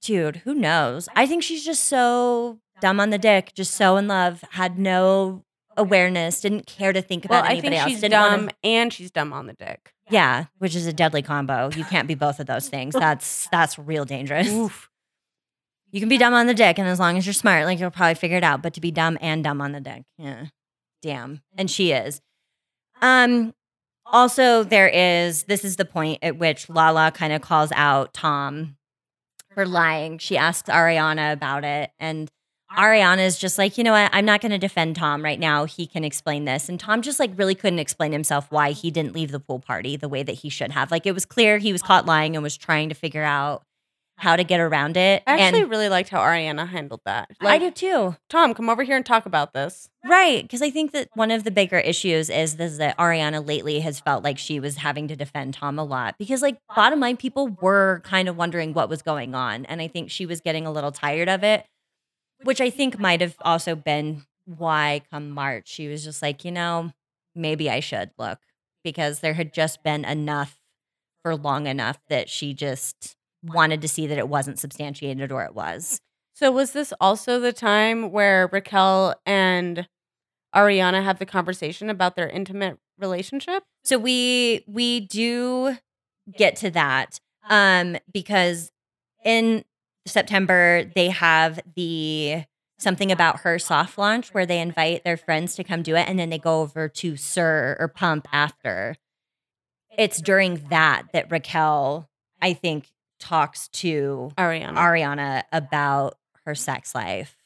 Dude, who knows? I think she's just so dumb on the dick, just so in love, had no awareness, didn't care to think about Well, about I anybody think else. she's wanna- dumb and she's dumb on the dick. yeah, which is a deadly combo. You can't be both of those things. [laughs] That's that's real dangerous. Oof. You can be dumb on the dick, and as long as you're smart, like you'll probably figure it out. But to be dumb and dumb on the dick, yeah, damn. And she is. Um. Also, there is. This is the point at which Lala kind of calls out Tom for lying. She asks Ariana about it, and Ariana is just like, you know what? I'm not going to defend Tom right now. He can explain this. And Tom just like really couldn't explain himself why he didn't leave the pool party the way that he should have. Like it was clear he was caught lying and was trying to figure out how to get around it. I actually and really liked how Ariana handled that. I do too. Tom, come over here and talk about this. Right. Because I think that one of the bigger issues is this that Ariana lately has felt like she was having to defend Tom a lot. Because, like, bottom line, people were kind of wondering what was going on. And I think she was getting a little tired of it, which I think might have also been why, come March, she was just like, you know, maybe I should look. Because there had just been enough for long enough that she just wanted to see that it wasn't substantiated or it was. So was this also the time where Raquel and Ariana have the conversation about their intimate relationship? So we we do get to that um because in September they have the something about her soft launch where they invite their friends to come do it and then they go over to SUR or Pump after. It's during that that Raquel I think talks to Ariana. Ariana about her sex life.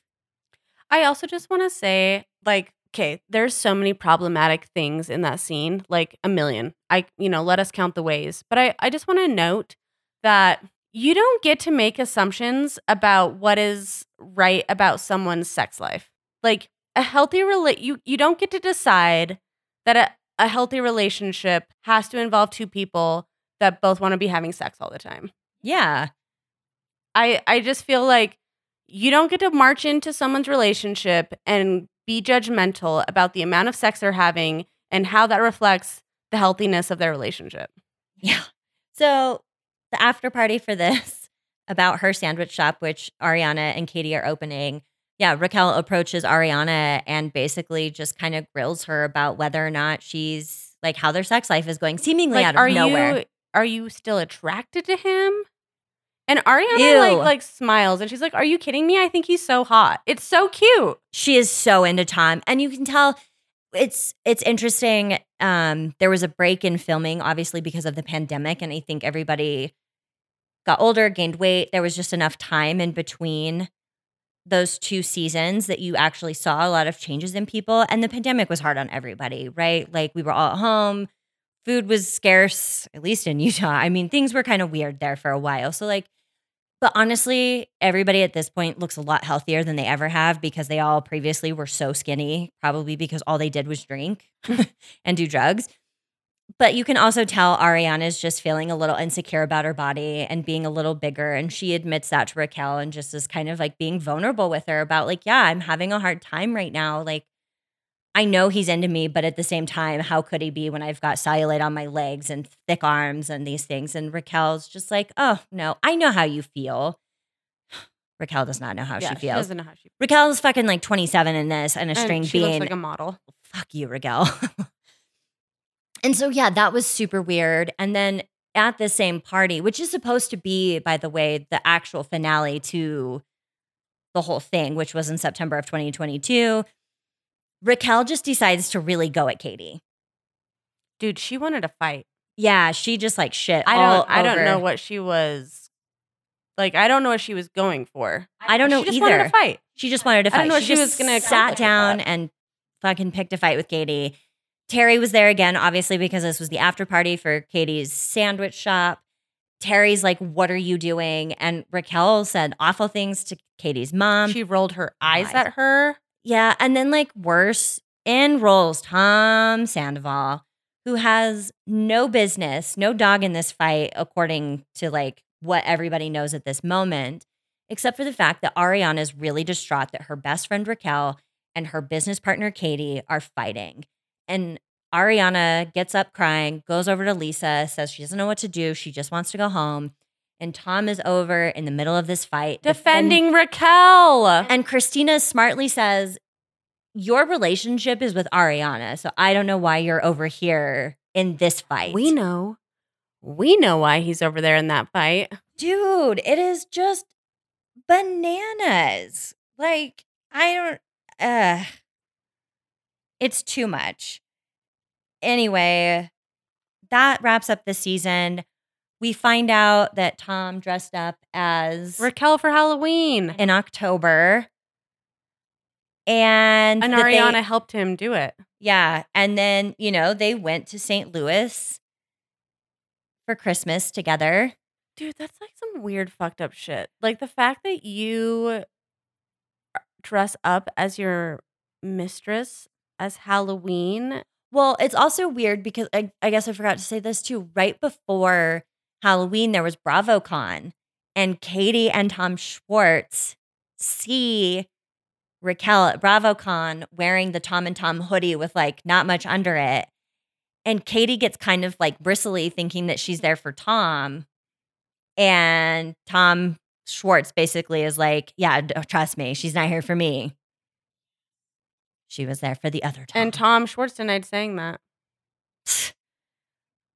I also just want to say, like, okay, there's so many problematic things in that scene, like a million. I, you know, let us count the ways. But I, I just want to note that you don't get to make assumptions about what is right about someone's sex life. Like a healthy relate, you you don't get to decide that a, a healthy relationship has to involve two people that both want to be having sex all the time. Yeah. I I just feel like you don't get to march into someone's relationship and be judgmental about the amount of sex they're having and how that reflects the healthiness of their relationship. Yeah. So the after party for this [laughs] about her sandwich shop, which Ariana and Katie are opening. Yeah, Raquel approaches Ariana and basically just kind of grills her about whether or not she's like how their sex life is going, seemingly Like, out of are nowhere. you are you still attracted to him? And Ariana Ew. like like smiles and she's like, "Are you kidding me? I think he's so hot. It's so cute." she is so into Tom, and you can tell it's it's interesting. Um, there was a break in filming, obviously because of the pandemic, and I think everybody got older, gained weight. There was just enough time in between those two seasons that you actually saw a lot of changes in people. And the pandemic was hard on everybody, right? Like we were all at home, food was scarce, at least in Utah. I mean, things were kind of weird there for a while. So, like, but honestly, everybody at this point looks a lot healthier than they ever have because they all previously were so skinny, probably because all they did was drink [laughs] and do drugs. But you can also tell Ariana's just feeling a little insecure about her body and being a little bigger. And she admits that to Raquel and just is kind of like being vulnerable with her about, like, yeah, I'm having a hard time right now. Like, I know he's into me, but at the same time, how could he be when I've got cellulite on my legs and thick arms and these things? And Raquel's just like, oh, no, I know how you feel. [sighs] Raquel does not know how yeah, she feels. doesn't know how she Raquel's fucking like 27 in this and a and string she being looks like a model. fuck you, Raquel. [laughs] and so, yeah, that was super weird. And then at the same party, which is supposed to be, by the way, the actual finale to the whole thing, which was in September of 2022, Raquel just decides to really go at Katie. Dude, she wanted to fight. Yeah, she just like shit. I don't I don't know what she was like I don't know what she was going for. I don't know she just either. wanted to fight. She just wanted to fight. I don't know she she just was gonna sat down and fucking picked a fight with Katie. Terry was there again, obviously, because this was the after party for Katie's sandwich shop. Terry's like, What are you doing? And Raquel said awful things to Katie's mom. she rolled her eyes eyes. at her. Yeah. And then, like, worse, in rolls Tom Sandoval, who has no business, no dog in this fight, according to like what everybody knows at this moment, except for the fact that Ariana is really distraught that her best friend Raquel and her business partner Katie are fighting. And Ariana gets up crying, goes over to Lisa, says she doesn't know what to do. She just wants to go home. And Tom is over in the middle of this fight, defend- Defending Raquel. and Christina smartly says, Your relationship is with Ariana. So I don't know why you're over here in this fight. we know. We know why he's over there in that fight. Dude, it is just bananas. Like, I don't, uh, it's too much. Anyway, that wraps up the season. We find out that Tom dressed up as Raquel for Halloween. in October. And, And that they- Ariana helped him do it. Yeah. And then, you know, they went to St. Louis for Christmas together. Dude, that's like some weird fucked up shit. Like the fact that you uh, dress up as your mistress as Halloween. Well, it's also weird because I, I guess I forgot to say this too. Right before Halloween, there was BravoCon, and Katie and Tom Schwartz see Raquel at BravoCon wearing the Tom and Tom hoodie with like not much under it. And Katie gets kind of like bristly thinking that she's there for Tom. And Tom Schwartz basically is like, Yeah, oh, trust me, she's not here for me. She was there for the other Tom. And Tom Schwartz denied saying that. [laughs]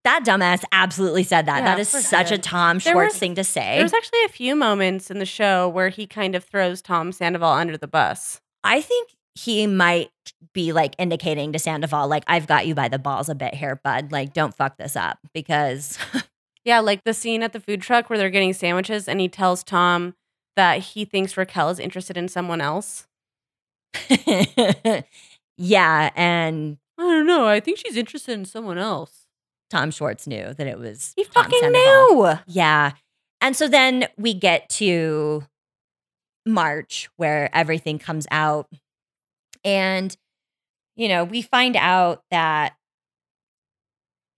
That dumbass absolutely said that. Yeah, that is such a. Tom Schwartz was- thing to say. There's actually a few moments in the show where he kind of throws Tom Sandoval under the bus. I think he might be like indicating to Sandoval, like, I've got you by the balls a bit here, bud. Like, don't fuck this up because [laughs] Yeah, like the scene at the food truck where they're getting sandwiches and he tells Tom that he thinks Raquel is interested in someone else. [laughs] yeah. And I don't know. I think she's interested in someone else. Tom Schwartz knew that it was He Tom fucking Sandoval. knew. Yeah. And so then we get to March where everything comes out. And, you know, we find out that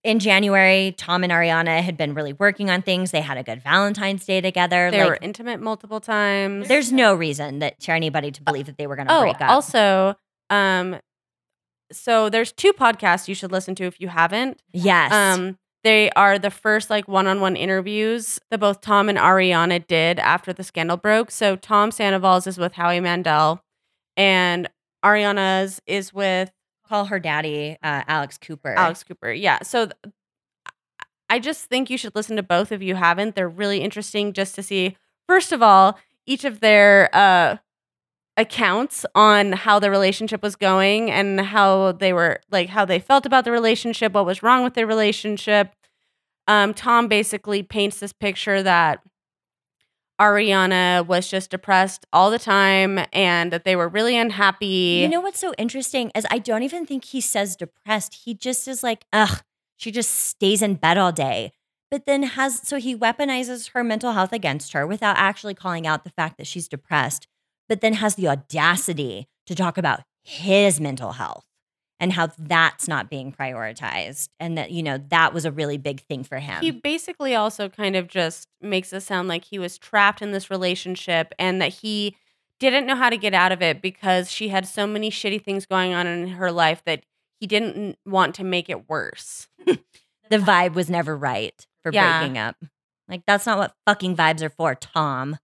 in January, Tom and Ariana had been really working on things. They had a good Valentine's Day together. They like, were intimate multiple times. there's no reason that for anybody to believe that they were going to oh, break up. also, um, so there's two podcasts you should listen to if you haven't. yes. Um, they are the first like one-on-one interviews that both Tom and Ariana did after the scandal broke. So Tom Sandoval's is with Howie Mandel, and Ariana's is with Call her daddy, uh, Alex Cooper. Alex Cooper. Yeah. So th- I just think you should listen to both if you haven't. They're really interesting just to see, first of all, each of their uh, accounts on how the relationship was going and how they were like how they felt about the relationship, what was wrong with their relationship. Um, Tom basically paints this picture that Ariana was just depressed all the time and that they were really unhappy. You know what's so interesting is I don't even think he says depressed. He just is like, ugh, she just stays in bed all day. But then has, so he weaponizes her mental health against her without actually calling out the fact that she's depressed, but then has the audacity to talk about his mental health and how that's not being prioritized. And that, you know, that was a really big thing for him. He basically also kind of just makes it sound like he was trapped in this relationship and that he didn't know how to get out of it because she had so many shitty things going on in her life that he didn't want to make it worse. [laughs] the vibe was never right for Yeah. breaking up. Like that's not what fucking vibes are for, Tom.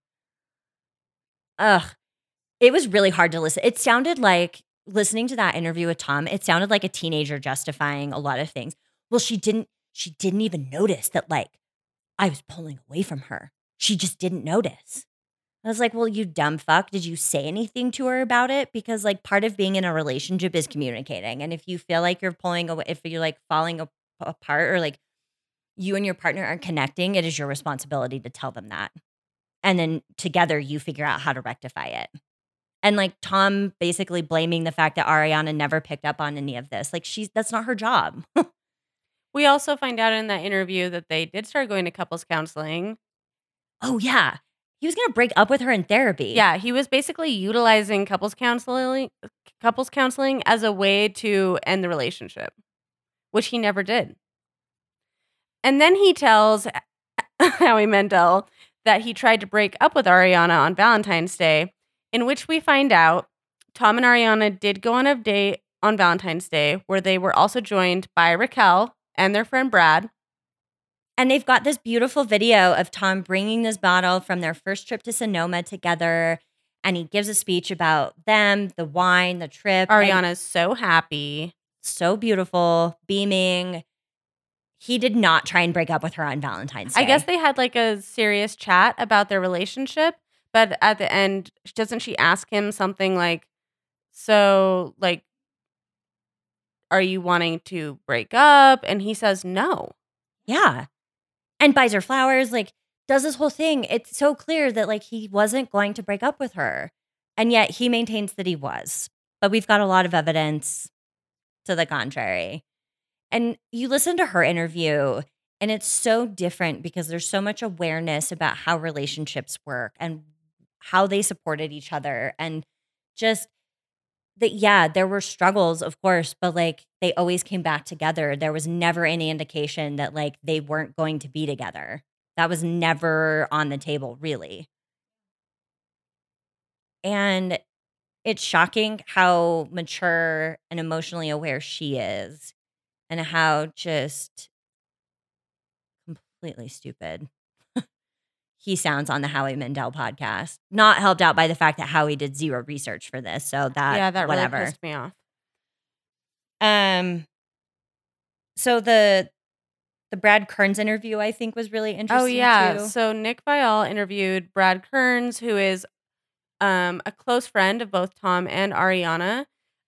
Ugh. It was really hard to listen. It sounded like listening to that interview with Tom, it sounded like a teenager justifying a lot of things. Well, she didn't she didn't even notice that like I was pulling away from her. She just didn't notice. I was like, well, you dumb fuck. Did you say anything to her about it? Because like part of being in a relationship is communicating. And if you feel like you're pulling away, if you're like falling apart or like you and your partner aren't connecting, it is your responsibility to tell them that. And then together you figure out how to rectify it. And like Tom basically blaming the fact that Ariana never picked up on any of this. Like she's that's not her job. [laughs] We also find out in that interview that they did start going to couples counseling. oh yeah. He was gonna break up with her in therapy. Yeah, he was basically utilizing couples counseling couples counseling as a way to end the relationship, which he never did. And then he tells [laughs] Howie Mandel that he tried to break up with Ariana on Valentine's Day, in which we find out Tom and Ariana did go on a date on Valentine's Day where they were also joined by Raquel and their friend Brad. And they've got this beautiful video of Tom bringing this bottle from their first trip to Sonoma together. And he gives a speech about them, the wine, the trip. Ariana's so happy. so beautiful, beaming. He did not try and break up with her on Valentine's Day. I guess they had like a serious chat about their relationship, but at the end, doesn't she ask him something like, "So, like, are you wanting to break up?" And he says, "No." Yeah. And buys her flowers, like, does this whole thing. It's so clear that, like, he wasn't going to break up with her. And yet he maintains that he was. But we've got a lot of evidence to the contrary. And you listen to her interview, and it's so different because there's so much awareness about how relationships work and how they supported each other. And just that, yeah, there were struggles, of course, but like they always came back together. There was never any indication that like they weren't going to be together. That was never on the table, really. And it's shocking how mature and emotionally aware she is and how just completely stupid he sounds on the Howie Mandel podcast. Not helped out by the fact that Howie did zero research for this. So that yeah, that whatever. really pissed me off. Um so the the Brad Kearns interview I think was really interesting. Oh yeah. too. So Nick Viall interviewed Brad Kearns, who is um, a close friend of both Tom and Ariana.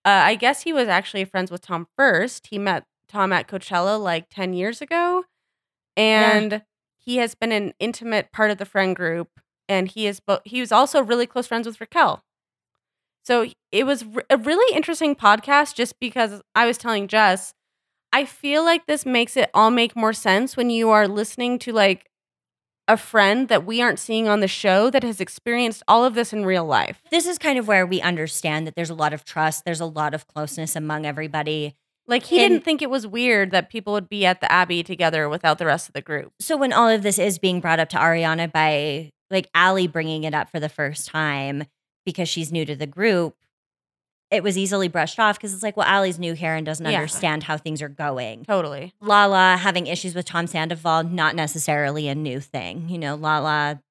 Uh, I guess he was actually friends with Tom first. He met Tom at Coachella like ten years ago, and he has been an intimate part of the friend group. And he is, bo- he was also really close friends with Raquel. So it was a really interesting podcast, just because I was telling Jess, I feel like this makes it all make more sense when you are listening to like a friend that we aren't seeing on the show that has experienced all of this in real life. this is kind of where we understand that there's a lot of trust, there's a lot of closeness among everybody. Like he And- didn't think it was weird that people would be at the Abbey together without the rest of the group. So when all of this is being brought up to Ariana by like Ally bringing it up for the first time because she's new to the group, it was easily brushed off because it's like, well, Ally's new here and doesn't Yeah. understand how things are going. Totally. Lala having issues with Tom Sandoval, not necessarily a new thing. You know, Lala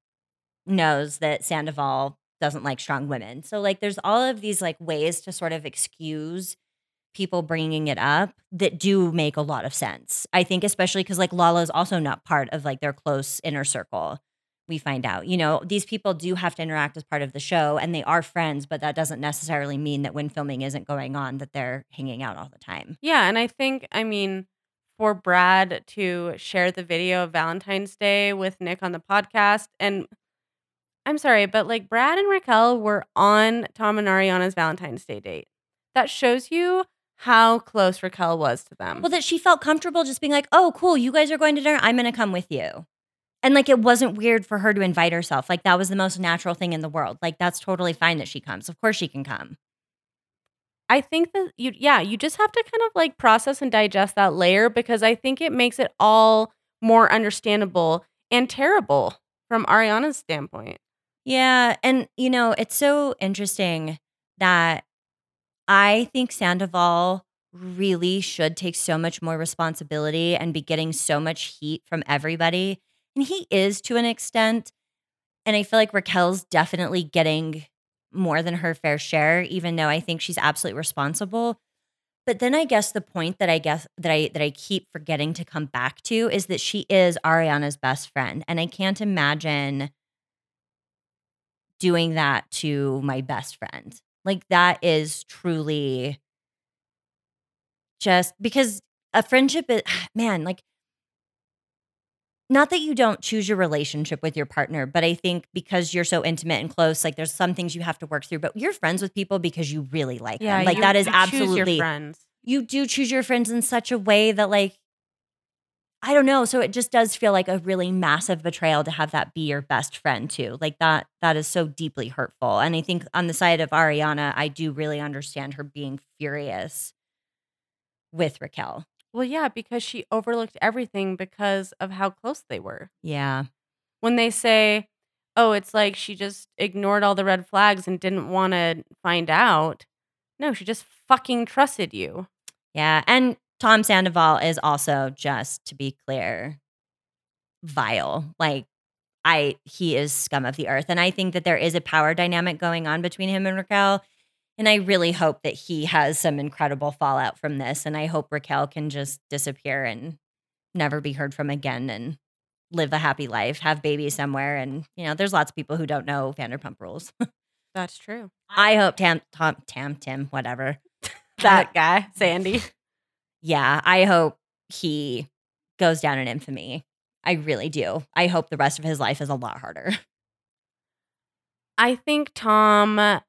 knows that Sandoval doesn't like strong women. So, like, there's all of these like ways to sort of excuse people bringing it up that do make a lot of sense. I think, especially because like Lala is also not part of like their close inner circle. We find out, you know, these people do have to interact as part of the show and they are friends, but that doesn't necessarily mean that when filming isn't going on, that they're hanging out all the time. Yeah, and I think I mean for Brad to share the video of Valentine's Day with Nick on the podcast and I'm sorry, but like Brad and Raquel were on Tom and Ariana's Valentine's Day date. That shows you how close Raquel was to them. Well, that she felt comfortable just being like, oh, cool, you guys are going to dinner. I'm going to come with you. And like, it wasn't weird for her to invite herself. Like, that was the most natural thing in the world. Like, that's totally fine that she comes. Of course, she can come. I think that you, yeah, you just have to kind of like process and digest that layer because I think it makes it all more understandable and terrible from Ariana's standpoint. Yeah. And, you know, it's so interesting that I think Sandoval really should take so much more responsibility and be getting so much heat from everybody. And he is to an extent. And I feel like Raquel's definitely getting more than her fair share, even though I think she's absolutely responsible. But then I guess the point that I guess that I that I keep forgetting to come back to is that she is Ariana's best friend. And I can't imagine doing that to my best friend. Like that is truly just because a friendship is [sighs] man, like not that you don't choose your relationship with your partner, but I think because you're so intimate and close, like there's some things you have to work through, but you're friends with people because you really like them. Like that is you absolutely your friends. you do choose your friends in such a way that like I don't know. So it just does feel like a really massive betrayal to have that be your best friend too. Like that that is so deeply hurtful. And I think on the side of Ariana, I do really understand her being furious with Raquel. Well, yeah, because she overlooked everything because of how close they were. Yeah. When they say, "Oh, it's like she just ignored all the red flags and didn't want to find out." No, she just fucking trusted you. Yeah. And Tom Sandoval is also, just to be clear, vile. Like, I he is scum of the earth. And I think that there is a power dynamic going on between him and Raquel. And I really hope that he has some incredible fallout from this. And I hope Raquel can just disappear and never be heard from again and live a happy life, have babies somewhere. And, you know, there's lots of people who don't know Vanderpump rules. [laughs] That's true. I hope Tam, Tom, Tam, Tim, whatever. [laughs] That guy, Sandy. Yeah, I hope he goes down in infamy. I really do. I hope the rest of his life is a lot harder. [laughs] I think Tom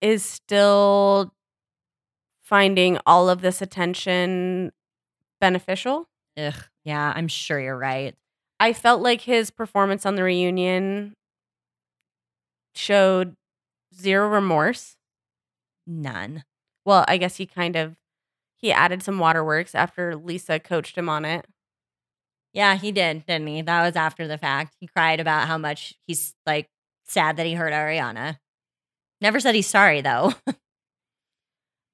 is still finding all of this attention beneficial. Ugh. Yeah, I'm sure you're right. I felt like his performance on the reunion showed zero remorse. None. Well, I guess he kind of he added some waterworks after Lisa coached him on it. Yeah, he did, didn't he? That was after the fact. He cried about how much he's like sad that he hurt Ariana. Never said he's sorry though. [laughs]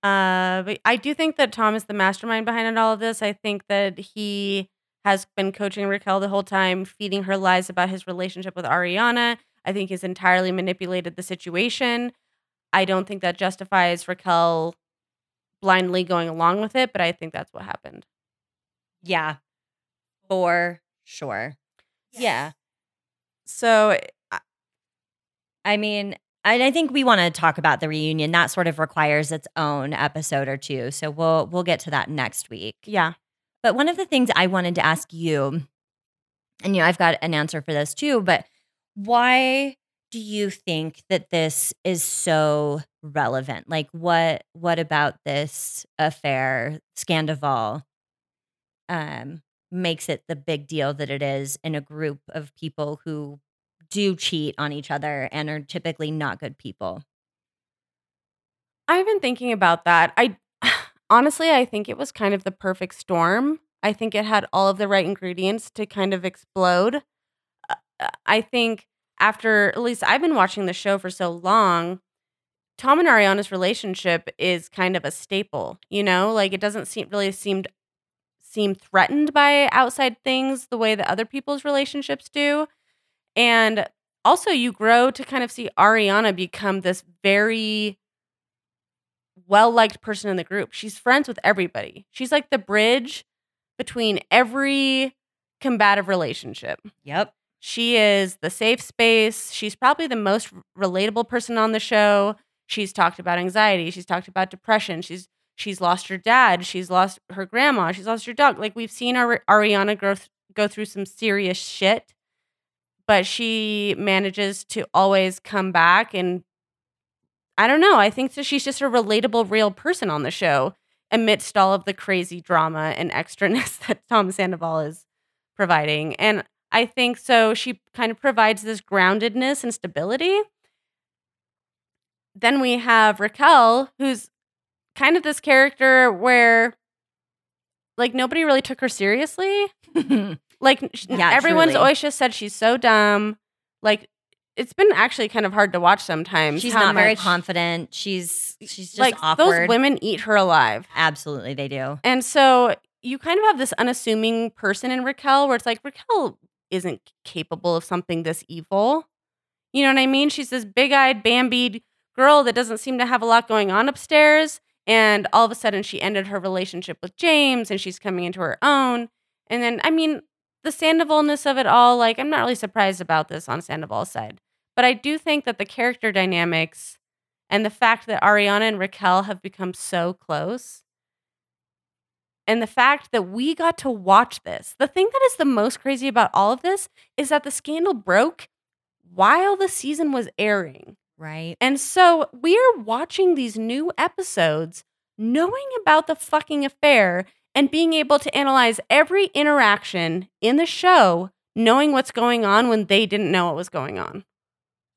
Uh, but I do think that Tom is the mastermind behind all of this. I think that he has been coaching Raquel the whole time, feeding her lies about his relationship with Ariana. I think he's entirely manipulated the situation. I don't think that justifies Raquel blindly going along with it, but I think that's what happened. yeah. For sure. Yeah. So eh, I mean, and I think we want to talk about the reunion. That sort of requires its own episode or two. So we'll we'll get to that next week. yeah, But one of the things I wanted to ask you, and you know, I've got an answer for this too, but why do you think that this is so relevant? Like what what about this affair, Scandoval, um, makes it the big deal that it is in a group of people who do cheat on each other and are typically not good people? I've been thinking about that. I [sighs] honestly, I think it was kind of the perfect storm. I think it had all of the right ingredients to kind of explode. Uh, I think after at least I've been watching the show for so long, Tom and Ariana's relationship is kind of a staple. You know, like it doesn't seem really seemed seem threatened by outside things the way that other people's relationships do. And also, you grow to kind of see Ariana become this very well liked person in the group. She's friends with everybody. She's like the bridge between every combative relationship. Yep. She is the safe space. She's probably the most relatable person on the show. She's talked about anxiety. She's talked about depression. She's she's lost her dad. She's lost her grandma. She's lost her dog. Like we've seen our Ariana go th- go through some serious shit, but she manages to always come back and I don't know. I think that she's just a relatable, real person on the show amidst all of the crazy drama and extraness [laughs] that Tom Sandoval is providing. And I think so. She kind of provides this groundedness and stability. Then we have Raquel, who's kind of this character where, like, nobody really took her seriously. [laughs] Like, Yeah, everyone's truly. always just said she's so dumb. Like, it's been actually kind of hard to watch sometimes. She's not very confident. She's she's just like awkward. those women eat her alive. Absolutely, they do. And so you kind of have this unassuming person in Raquel where it's like Raquel isn't capable of something this evil. You know what I mean? She's this big-eyed, bambied girl that doesn't seem to have a lot going on upstairs. And all of a sudden she ended her relationship with James and she's coming into her own. And then, I mean, the Sandovalness of it all, like, I'm not really surprised about this on Sandoval's side. But I do think that the character dynamics and the fact that Ariana and Raquel have become so close And the fact that we got to watch this. The thing that is the most crazy about all of this is that the scandal broke while the season was airing. Right. And so we're watching these new episodes knowing about the fucking affair and being able to analyze every interaction in the show, knowing what's going on when they didn't know what was going on.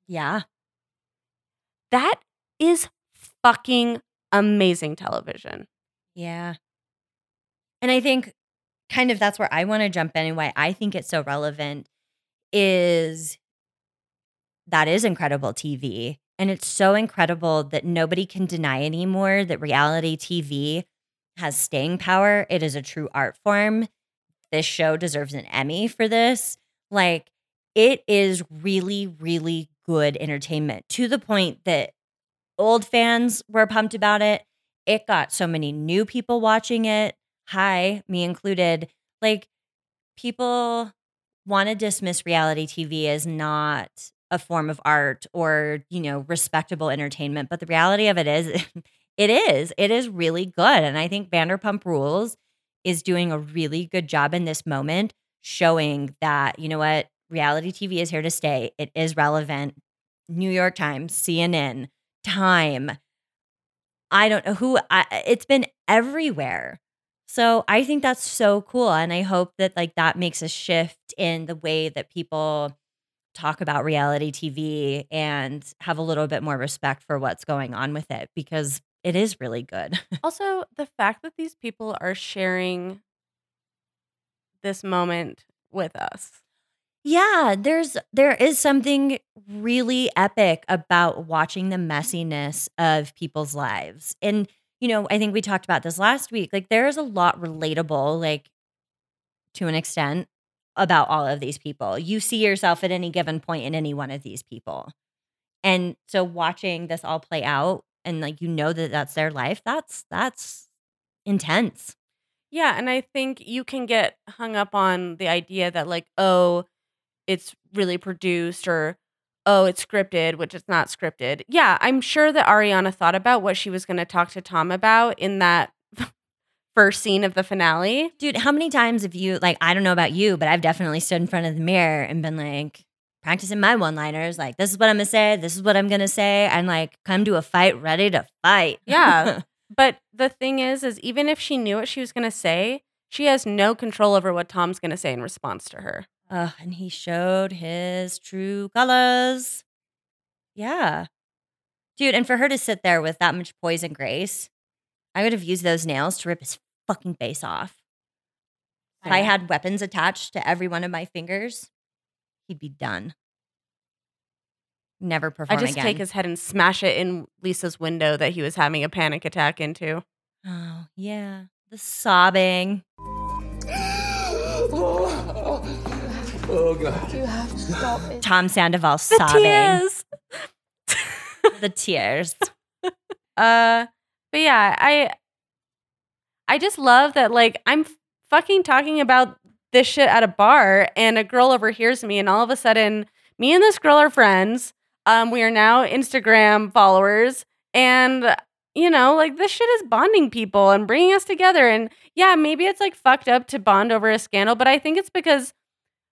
Yeah. That is fucking amazing television. Yeah. And I think kind of that's where I want to jump in and why I think it's so relevant is that is incredible TV. And it's so incredible that nobody can deny anymore that reality TV has staying power. It is a true art form. This show deserves an Emmy for this. Like, it is really, really good entertainment to the point that old fans were pumped about it. It got so many new people watching it. Hi, me included. Like, people want to dismiss reality TV as not a form of art or, you know, respectable entertainment. But the reality of it is, [laughs] it is. It is really good. And I think Vanderpump Rules is doing a really good job in this moment, showing that, you know what, reality TV is here to stay. It is relevant. New York Times, CNN, Time. I don't know who, I, it's been everywhere. So I think that's so cool. And I hope that like that makes a shift in the way that people talk about reality TV and have a little bit more respect for what's going on with it because it is really good. [laughs] Also, the fact that these people are sharing this moment with us. yeah, there's there is something really epic about watching the messiness of people's lives. And you know, I think we talked about this last week. Like there's a lot relatable like to an extent about all of these people. You see yourself at any given point in any one of these people. And so watching this all play out and like you know that that's their life, that's that's intense. Yeah, and I think you can get hung up on the idea that like, oh, it's really produced or oh, it's scripted, which it's not scripted. Yeah, I'm sure that Ariana thought about what she was going to talk to Tom about in that [laughs] first scene of the finale. Dude, how many times have you like I don't know about you, but I've definitely stood in front of the mirror and been like practicing my one-liners like this is what I'm going to say, this is what I'm going to say and like come to a fight ready to fight. Yeah. [laughs] But the thing is is even if she knew what she was going to say, she has no control over what Tom's going to say in response to her. Ugh, and he showed his true colors. Yeah. Dude, and for her to sit there with that much poise and grace, I would have used those nails to rip his fucking face off. If I had weapons attached to every one of my fingers, he'd be done. Never perform I just again. take his head and smash it in Lisa's window that he was having a panic attack into. oh, yeah. The sobbing. Oh god. You have to stop it. Tom Sandoval The sobbing. tears. [laughs] The tears. [laughs] Uh, but yeah, I I just love that like I'm fucking talking about this shit at a bar and a girl overhears me and all of a sudden me and this girl are friends. Um we are now Instagram followers and you know, like this shit is bonding people and bringing us together and yeah, maybe it's like fucked up to bond over a scandal, but I think it's because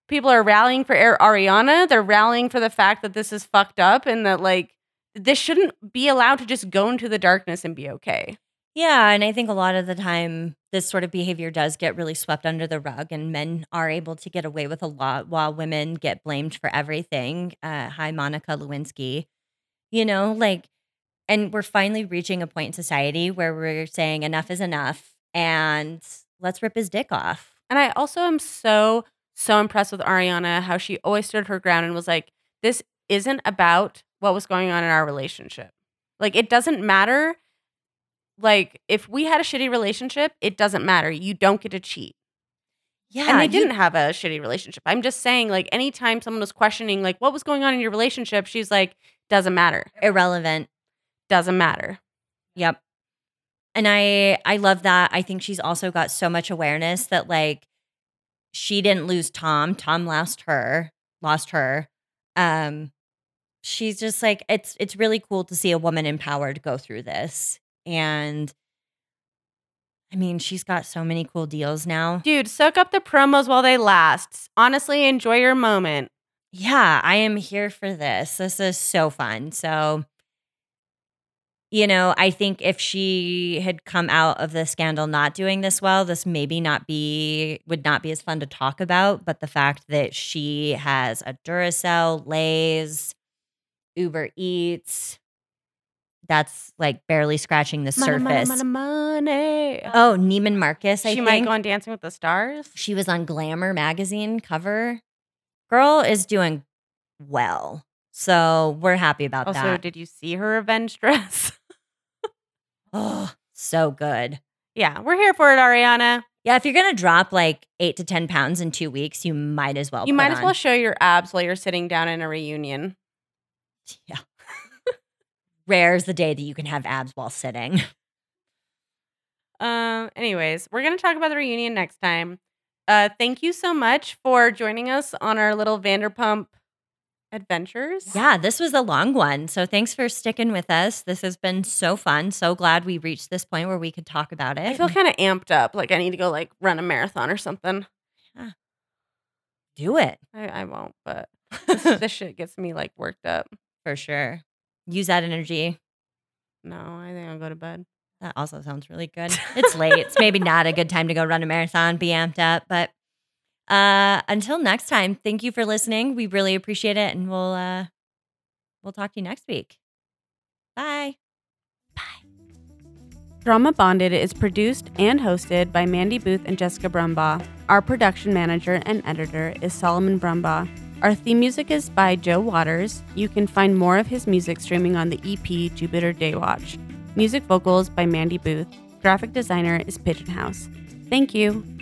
people are rallying for Ariana, they're rallying for the fact that this is fucked up and that like this shouldn't be allowed to just go into the darkness and be okay. Yeah, and I think a lot of the time this sort of behavior does get really swept under the rug, and men are able to get away with a lot while women get blamed for everything. Uh, hi, Monica Lewinsky. You know, like, and we're finally reaching a point in society where we're saying enough is enough, and let's rip his dick off. And I also am so, so impressed with Ariana, how she always stood her ground and was like, this isn't about what was going on in our relationship. Like, it doesn't matter. Like, if we had a shitty relationship, it doesn't matter. You don't get to cheat. Yeah, and they didn't have a shitty relationship. I'm just saying, like, anytime someone was questioning, like, what was going on in your relationship, she's like, doesn't matter. irrelevant. Doesn't matter. Yep. And I I love that. I think she's also got so much awareness that like she didn't lose Tom. Tom lost her, lost her. Um she's just like it's it's really cool to see a woman empowered go through this. And I mean, she's got so many cool deals now. Dude, soak up the promos while they last. Honestly, enjoy your moment. Yeah, I am here for this. This is so fun. So, you know, I think if she had come out of the scandal not doing this well, this maybe not be would not be as fun to talk about. But the fact that she has a Duracell, Lay's, Uber Eats, that's like barely scratching the Money, money, surface. money, money. Oh, Neiman Marcus, I she think. might go on Dancing with the Stars. She was on Glamour magazine cover. Girl is doing well. So we're happy about Also, that. Also, did you see her revenge [laughs] dress? Oh, so good. yeah, we're here for it, Ariana. Yeah, if you're gonna drop like eight to ten pounds in two weeks, you might as well. you might as well show your abs while you're sitting down in a reunion. [laughs] yeah. Rare's the day that you can have abs while sitting. [laughs] Um. Anyways, we're gonna talk about the reunion next time. Uh, thank you so much for joining us on our little Vanderpump adventures. Yeah, this was a long one. So thanks for sticking with us. This has been so fun. So glad we reached this point where we could talk about it. I feel kind of amped up. Like I need to go like run a marathon or something. Do it I, I won't, but this, [laughs] this shit gets me like worked up. for sure. Use that energy. No, I think I'll go to bed. That also sounds really good. It's late. it's maybe not a good time to go run a marathon, be amped up. But uh until next time, thank you for listening. We really appreciate it. And we'll uh we'll talk to you next week. Bye. Bye. Drauma Bonded is produced and hosted by Mandy Booth and Jessica Brumbaugh. Our production manager and editor is Solomon Brumbaugh. Our theme music is by Joe Waters. You can find more of his music streaming on the EP Jupiter Daywatch. Music vocals by Mandy Booth. Graphic designer is Pigeon House. Thank you.